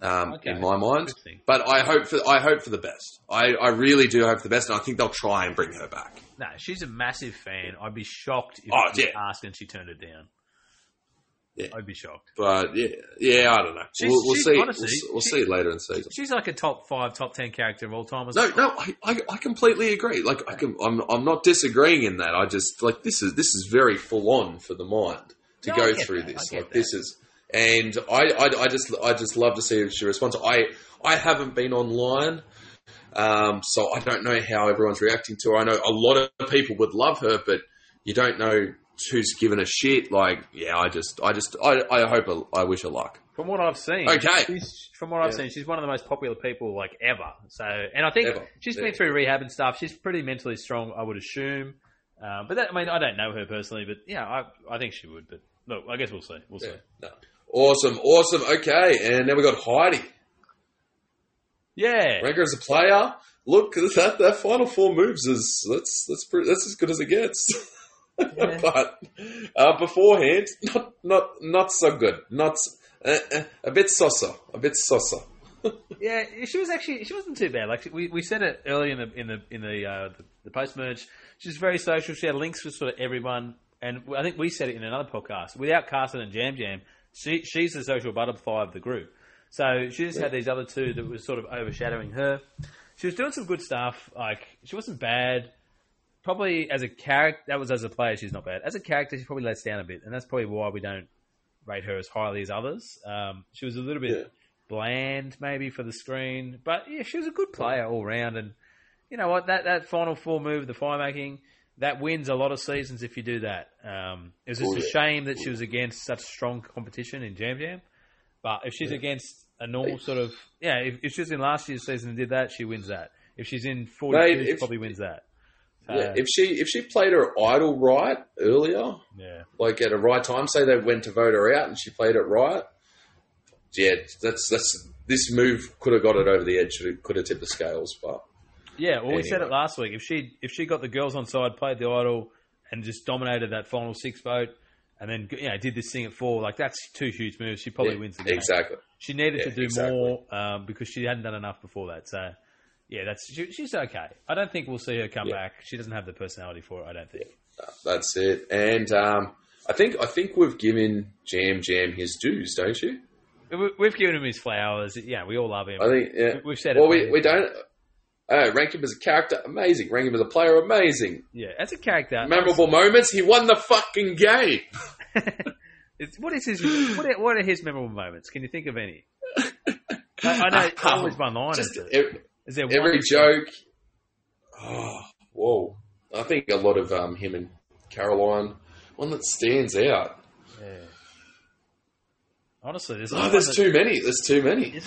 Um,
Okay.
In my mind, but I hope for I hope for the best. I, I really do hope for the best, and I think they'll try and bring her back.
No, she's a massive fan. I'd be shocked if
Oh,
she
yeah.
asked and she turned it down.
Yeah.
I'd be shocked.
But yeah, yeah, I don't know.
She's-
we'll we'll
she's
see.
honestly-
we'll, we'll
she-
see it later in the season.
She's like a top five, top ten character of all time. as
No,
well.
no, I, I, I completely agree. Like, I can, I'm, I'm not disagreeing in that. I just like this is this is very full on for the mind to
No,
go through
that.
This. Like,
that.
this is, and I, I, I just, I just love to see if she responds. I, I haven't been online, um, so I don't know how everyone's reacting to her. I know a lot of people would love her, but you don't know who's given a shit. Like, yeah, I just, I just, I, I hope, I wish her luck.
From what I've seen,
Okay.
She's, from what I've
Yeah.
seen, she's one of the most popular people like ever. So, and I think
Ever.
she's
Yeah.
been through rehab and stuff. She's pretty mentally strong, I would assume. Um, but that, I mean, I don't know her personally, but yeah, I, I think she would. But look, I guess we'll see. We'll
Yeah,
see.
no. Awesome, awesome. Okay, and then we got Heidi.
Yeah.
Rank her as a player. Look, that that final four moves is that's that's pretty, that's as good as it gets. but uh, beforehand, not not not so good. Not uh, uh, a bit sosa, a bit sosa.
Yeah, she was actually she wasn't too bad. Like we, we said it earlier in the in the in the uh, the, the post merge. She's very social. She had links with sort of everyone, and I think we said it in another podcast. Without Carson and Jam Jam, she she's the social butterfly of the group. So she just had these other two that was sort of overshadowing her. She was doing some good stuff. Like she wasn't bad. Probably as a character, that was as a player, she's not bad. As a character, she probably lets down a bit, and that's probably why we don't rate her as highly as others. Um, she was a little bit
Yeah.
bland maybe for the screen, but yeah, she was a good player all round. And you know what? That that final four move, the fire making, that wins a lot of seasons if you do that. Um, it was just
Oh,
a shame that she was against such strong competition in Jam Jam. But if she's against a normal sort of yeah, if, if she's in last year's season and did that, she wins that. If she's in forty two, she probably wins that.
Yeah,
Uh,
if she if she played her idol right earlier,
yeah.
like at a right time, say they went to vote her out and she played it right, yeah, that's that's this move could have got it over the edge. It could have tipped the scales, but
Yeah, well, we said it last week. If she if she got the girls on side, played the idol, and just dominated that final six vote, and then you know did this thing at four, like that's two huge moves. She probably
yeah,
wins the game.
exactly.
She needed
Yeah,
to do
exactly.
more um, because she hadn't done enough before that. So yeah, that's she, she's okay. I don't think we'll see her come
Yeah.
back. She doesn't have the personality for it. I don't think.
That's it. And um, I think I think we've given Jam Jam his dues, don't you?
We- We've given him his flowers. Yeah, we all love him.
I think yeah.
We've said it.
Well, we, we don't. Uh, rank him as a character, amazing. Rank him as a player, amazing.
yeah, as a character,
Memorable moments. He won the fucking game.
What is his? What are, what are his memorable moments? Can you think of any? I, I know it's always one line.
Just
Is,
ev-
is there
every joke. Oh, whoa! I think a lot of um, him and Caroline. One that stands out.
Yeah. Honestly, there's,
Oh,
no
there's too many. There's too many.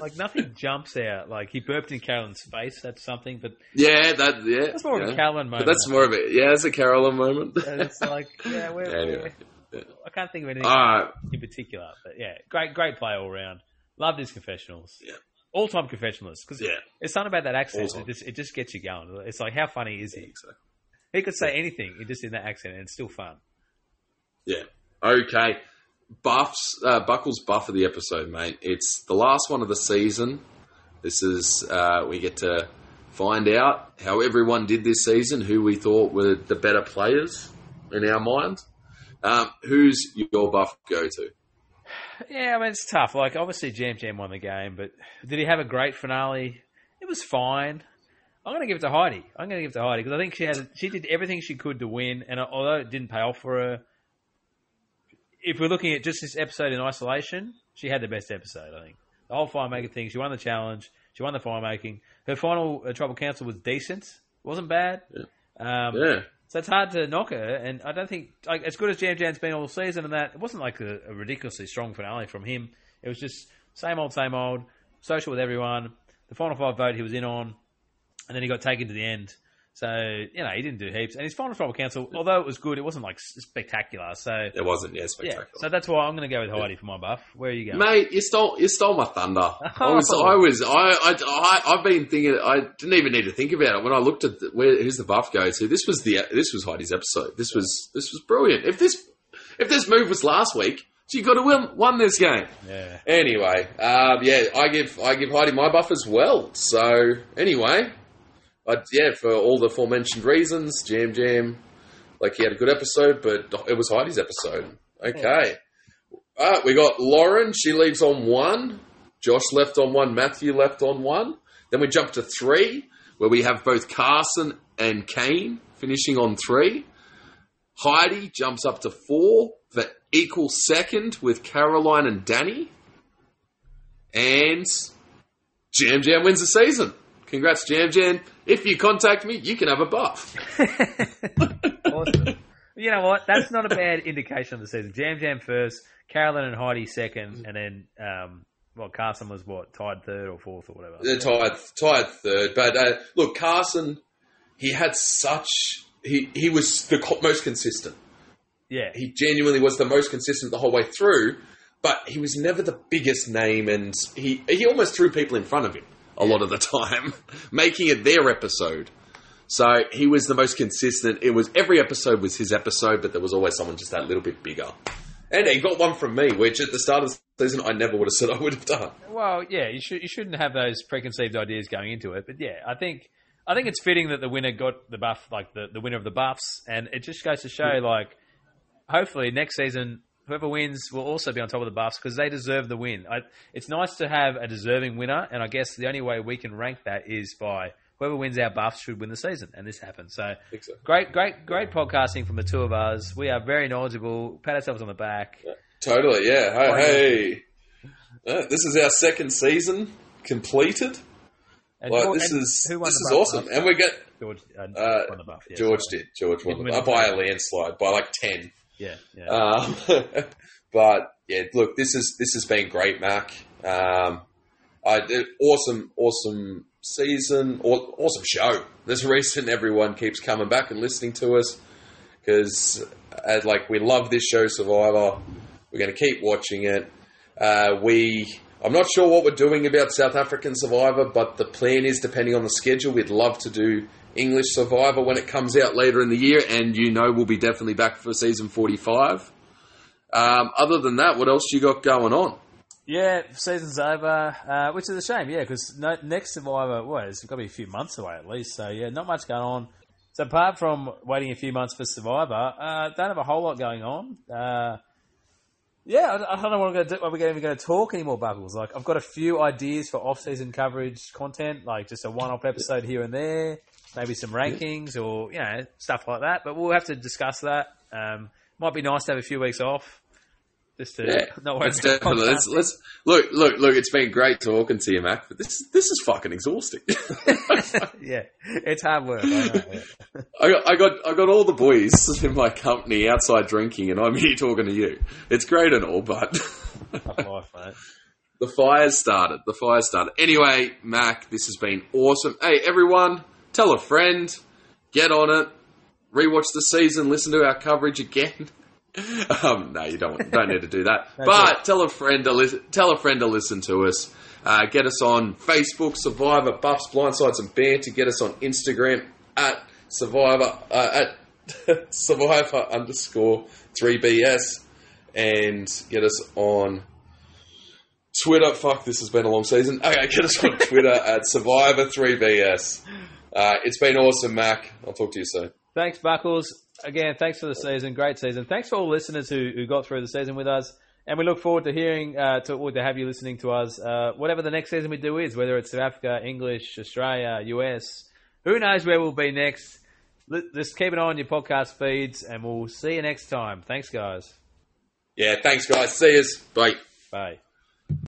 like nothing jumps out. Like he burped in Carolyn's face. That's something, but
Yeah, that yeah.
that's more of a Carolyn
But
moment.
that's more of it. yeah. It's a Caroline moment.
And it's like, yeah, we're,
Anyway.
we're- I can't think of anything
Ah,
in particular, but yeah, great, great play all round. Loved his confessionals.
Yeah.
All time confessionals because
yeah.
it's something about that accent. It just, it just gets you going. It's like how funny is he?
Exactly.
He could say anything, just in that accent, and it's still fun.
Yeah. Okay. Buffs, uh, Buckles buff of the episode, mate. It's the last one of the season. This is, uh, we get to find out how everyone did this season, who we thought were the better players in our mind. Um, who's your buff go to?
Yeah, I mean it's tough. Like obviously Jam Jam won the game, but did he have a great finale? It was fine. I'm going to give it to Heidi. I'm going to give it to Heidi because I think she had she did everything she could to win, and although it didn't pay off for her, if we're looking at just this episode in isolation, she had the best episode. I think the whole fire making thing. She won the challenge. She won the fire making. Her final uh, tribal council was decent. wasn't bad. Um,
Yeah.
So it's hard to knock her, and I don't think like as good as Jam Jam's been all season, and that it wasn't like a, a ridiculously strong finale from him. It was just same old, same old, social with everyone. The final five vote he was in on, and then he got taken to the end. So you know he didn't do heaps, and his final tribal council, although it was good, it wasn't like spectacular. So
It wasn't, yeah,
yeah,
spectacular.
so that's why I'm going to go with Heidi for my buff. Where are you going?
Mate, you stole you stole my thunder. I was. I was I, I I've been thinking I didn't even need to think about it when I looked at the, where who's the buff go to. This was the this was Heidi's episode. This was this was brilliant. If this if this move was last week, she could have won, won this game.
Yeah,
Anyway, um, yeah, I give I give Heidi my buff as well. So anyway, I, yeah, for all the aforementioned reasons, Jam Jam, like he had a good episode, but it was Heidi's episode. Okay, we got Lauren. She leaves on one. Josh left on one. Matthew left on one. Then we jump to three, where we have both Carson and Kane finishing on three. Heidi jumps up to four for equal second with Caroline and Danny. And Jam Jam wins the season. Congrats, Jam Jam. If you contact me, you can have a buff.
awesome. you know what? That's not a bad indication of the season. Jam Jam first, Carolyn and Heidi second, and then um, well, Carson was what tied third or fourth or whatever.
They're tied, tied third. But uh, look, Carson, he had such. He, he was the co- most consistent.
Yeah,
He genuinely was the most consistent the whole way through. but he was never the biggest name, and he he almost threw people in front of him a lot of the time, making it their episode. So he was the most consistent. It was every episode was his episode, but there was always someone just that little bit bigger. And he got one from me, which at the start of the season I never would have said I would have done.
Well, yeah, you should you shouldn't have those preconceived ideas going into it. But yeah, I think I think it's fitting that the winner got the buff, like the, the winner of the buffs, and it just goes to show, like, hopefully next season whoever wins will also be on top of the buffs because they deserve the win. I, it's nice to have a deserving winner, and I guess the only way we can rank that is by whoever wins our buffs should win the season, and this happened. So,
so.
great, great, great podcasting from the two of us. We are very knowledgeable. Pat ourselves on the back.
Totally, yeah. Hey, hey. Uh, this is our second season completed.
And
Like,
who-
this is this is awesome, and we get
George uh,
uh,
won the buff. Yeah,
George did. George won
Didn't
the, uh,
the
by a landslide, by like ten.
Yeah, yeah.
Um, but yeah, look, this is this has been great, Mac. Um, I did awesome, awesome season, awesome show. There's a reason everyone keeps coming back and listening to us because, uh, like, we love this show, Survivor. We're going to keep watching it. Uh, we, I'm not sure what we're doing about South African Survivor, but the plan is, depending on the schedule, we'd love to do English Survivor when it comes out later in the year, and you know we'll be definitely back for season 45. Um, other than that, what else you got going on?
Yeah, season's over, uh, which is a shame. Yeah, because no, next Survivor, well, it's got to be a few months away at least. So yeah, not much going on. So apart from waiting a few months for Survivor, uh, don't have a whole lot going on. Uh, yeah, I, I don't know what I'm going to do. Are we even going to talk anymore, Bubbles? Like, I've got a few ideas for off-season coverage content, like just a one-off episode here and there, maybe some rankings or you know stuff like that. But we'll have to discuss that. Um, might be nice to have a few weeks off, just uh, to
Yeah,
not worry
definitely let's, let's look, look, look. It's been great talking to you, Mac, but this this is fucking exhausting.
yeah, it's hard work. I know, yeah.
I got, I got, I got all the boys in my company outside drinking, and I'm here talking to you. It's great and all, but
life, mate.
the fire's started. The fire started. Anyway, Mac, this has been awesome. Hey, everyone, tell a friend, get on it, rewatch the season, listen to our coverage again. Um, no, you don't don't need to do that. but tell a friend to listen. Tell a friend to listen to us. Uh, get us on Facebook, Survivor, Buffs, Blindsides, and Banter. Get us on Instagram at Survivor uh, at Survivor underscore three BS, and get us on Twitter. Fuck, this has been a long season. Okay, get us on Twitter at Survivor3BS. Uh, it's been awesome, Mac. I'll talk to you soon.
Thanks, Buckles. Again, thanks for the season. Great season. Thanks for all listeners who, who got through the season with us. And we look forward to hearing, uh, to, or to have you listening to us, uh, whatever the next season we do is, whether it's South Africa, English, Australia, US. Who knows where we'll be next? Just keep an eye on your podcast feeds, and we'll see you next time. Thanks, guys.
Yeah, thanks, guys. See yous. Bye.
Bye.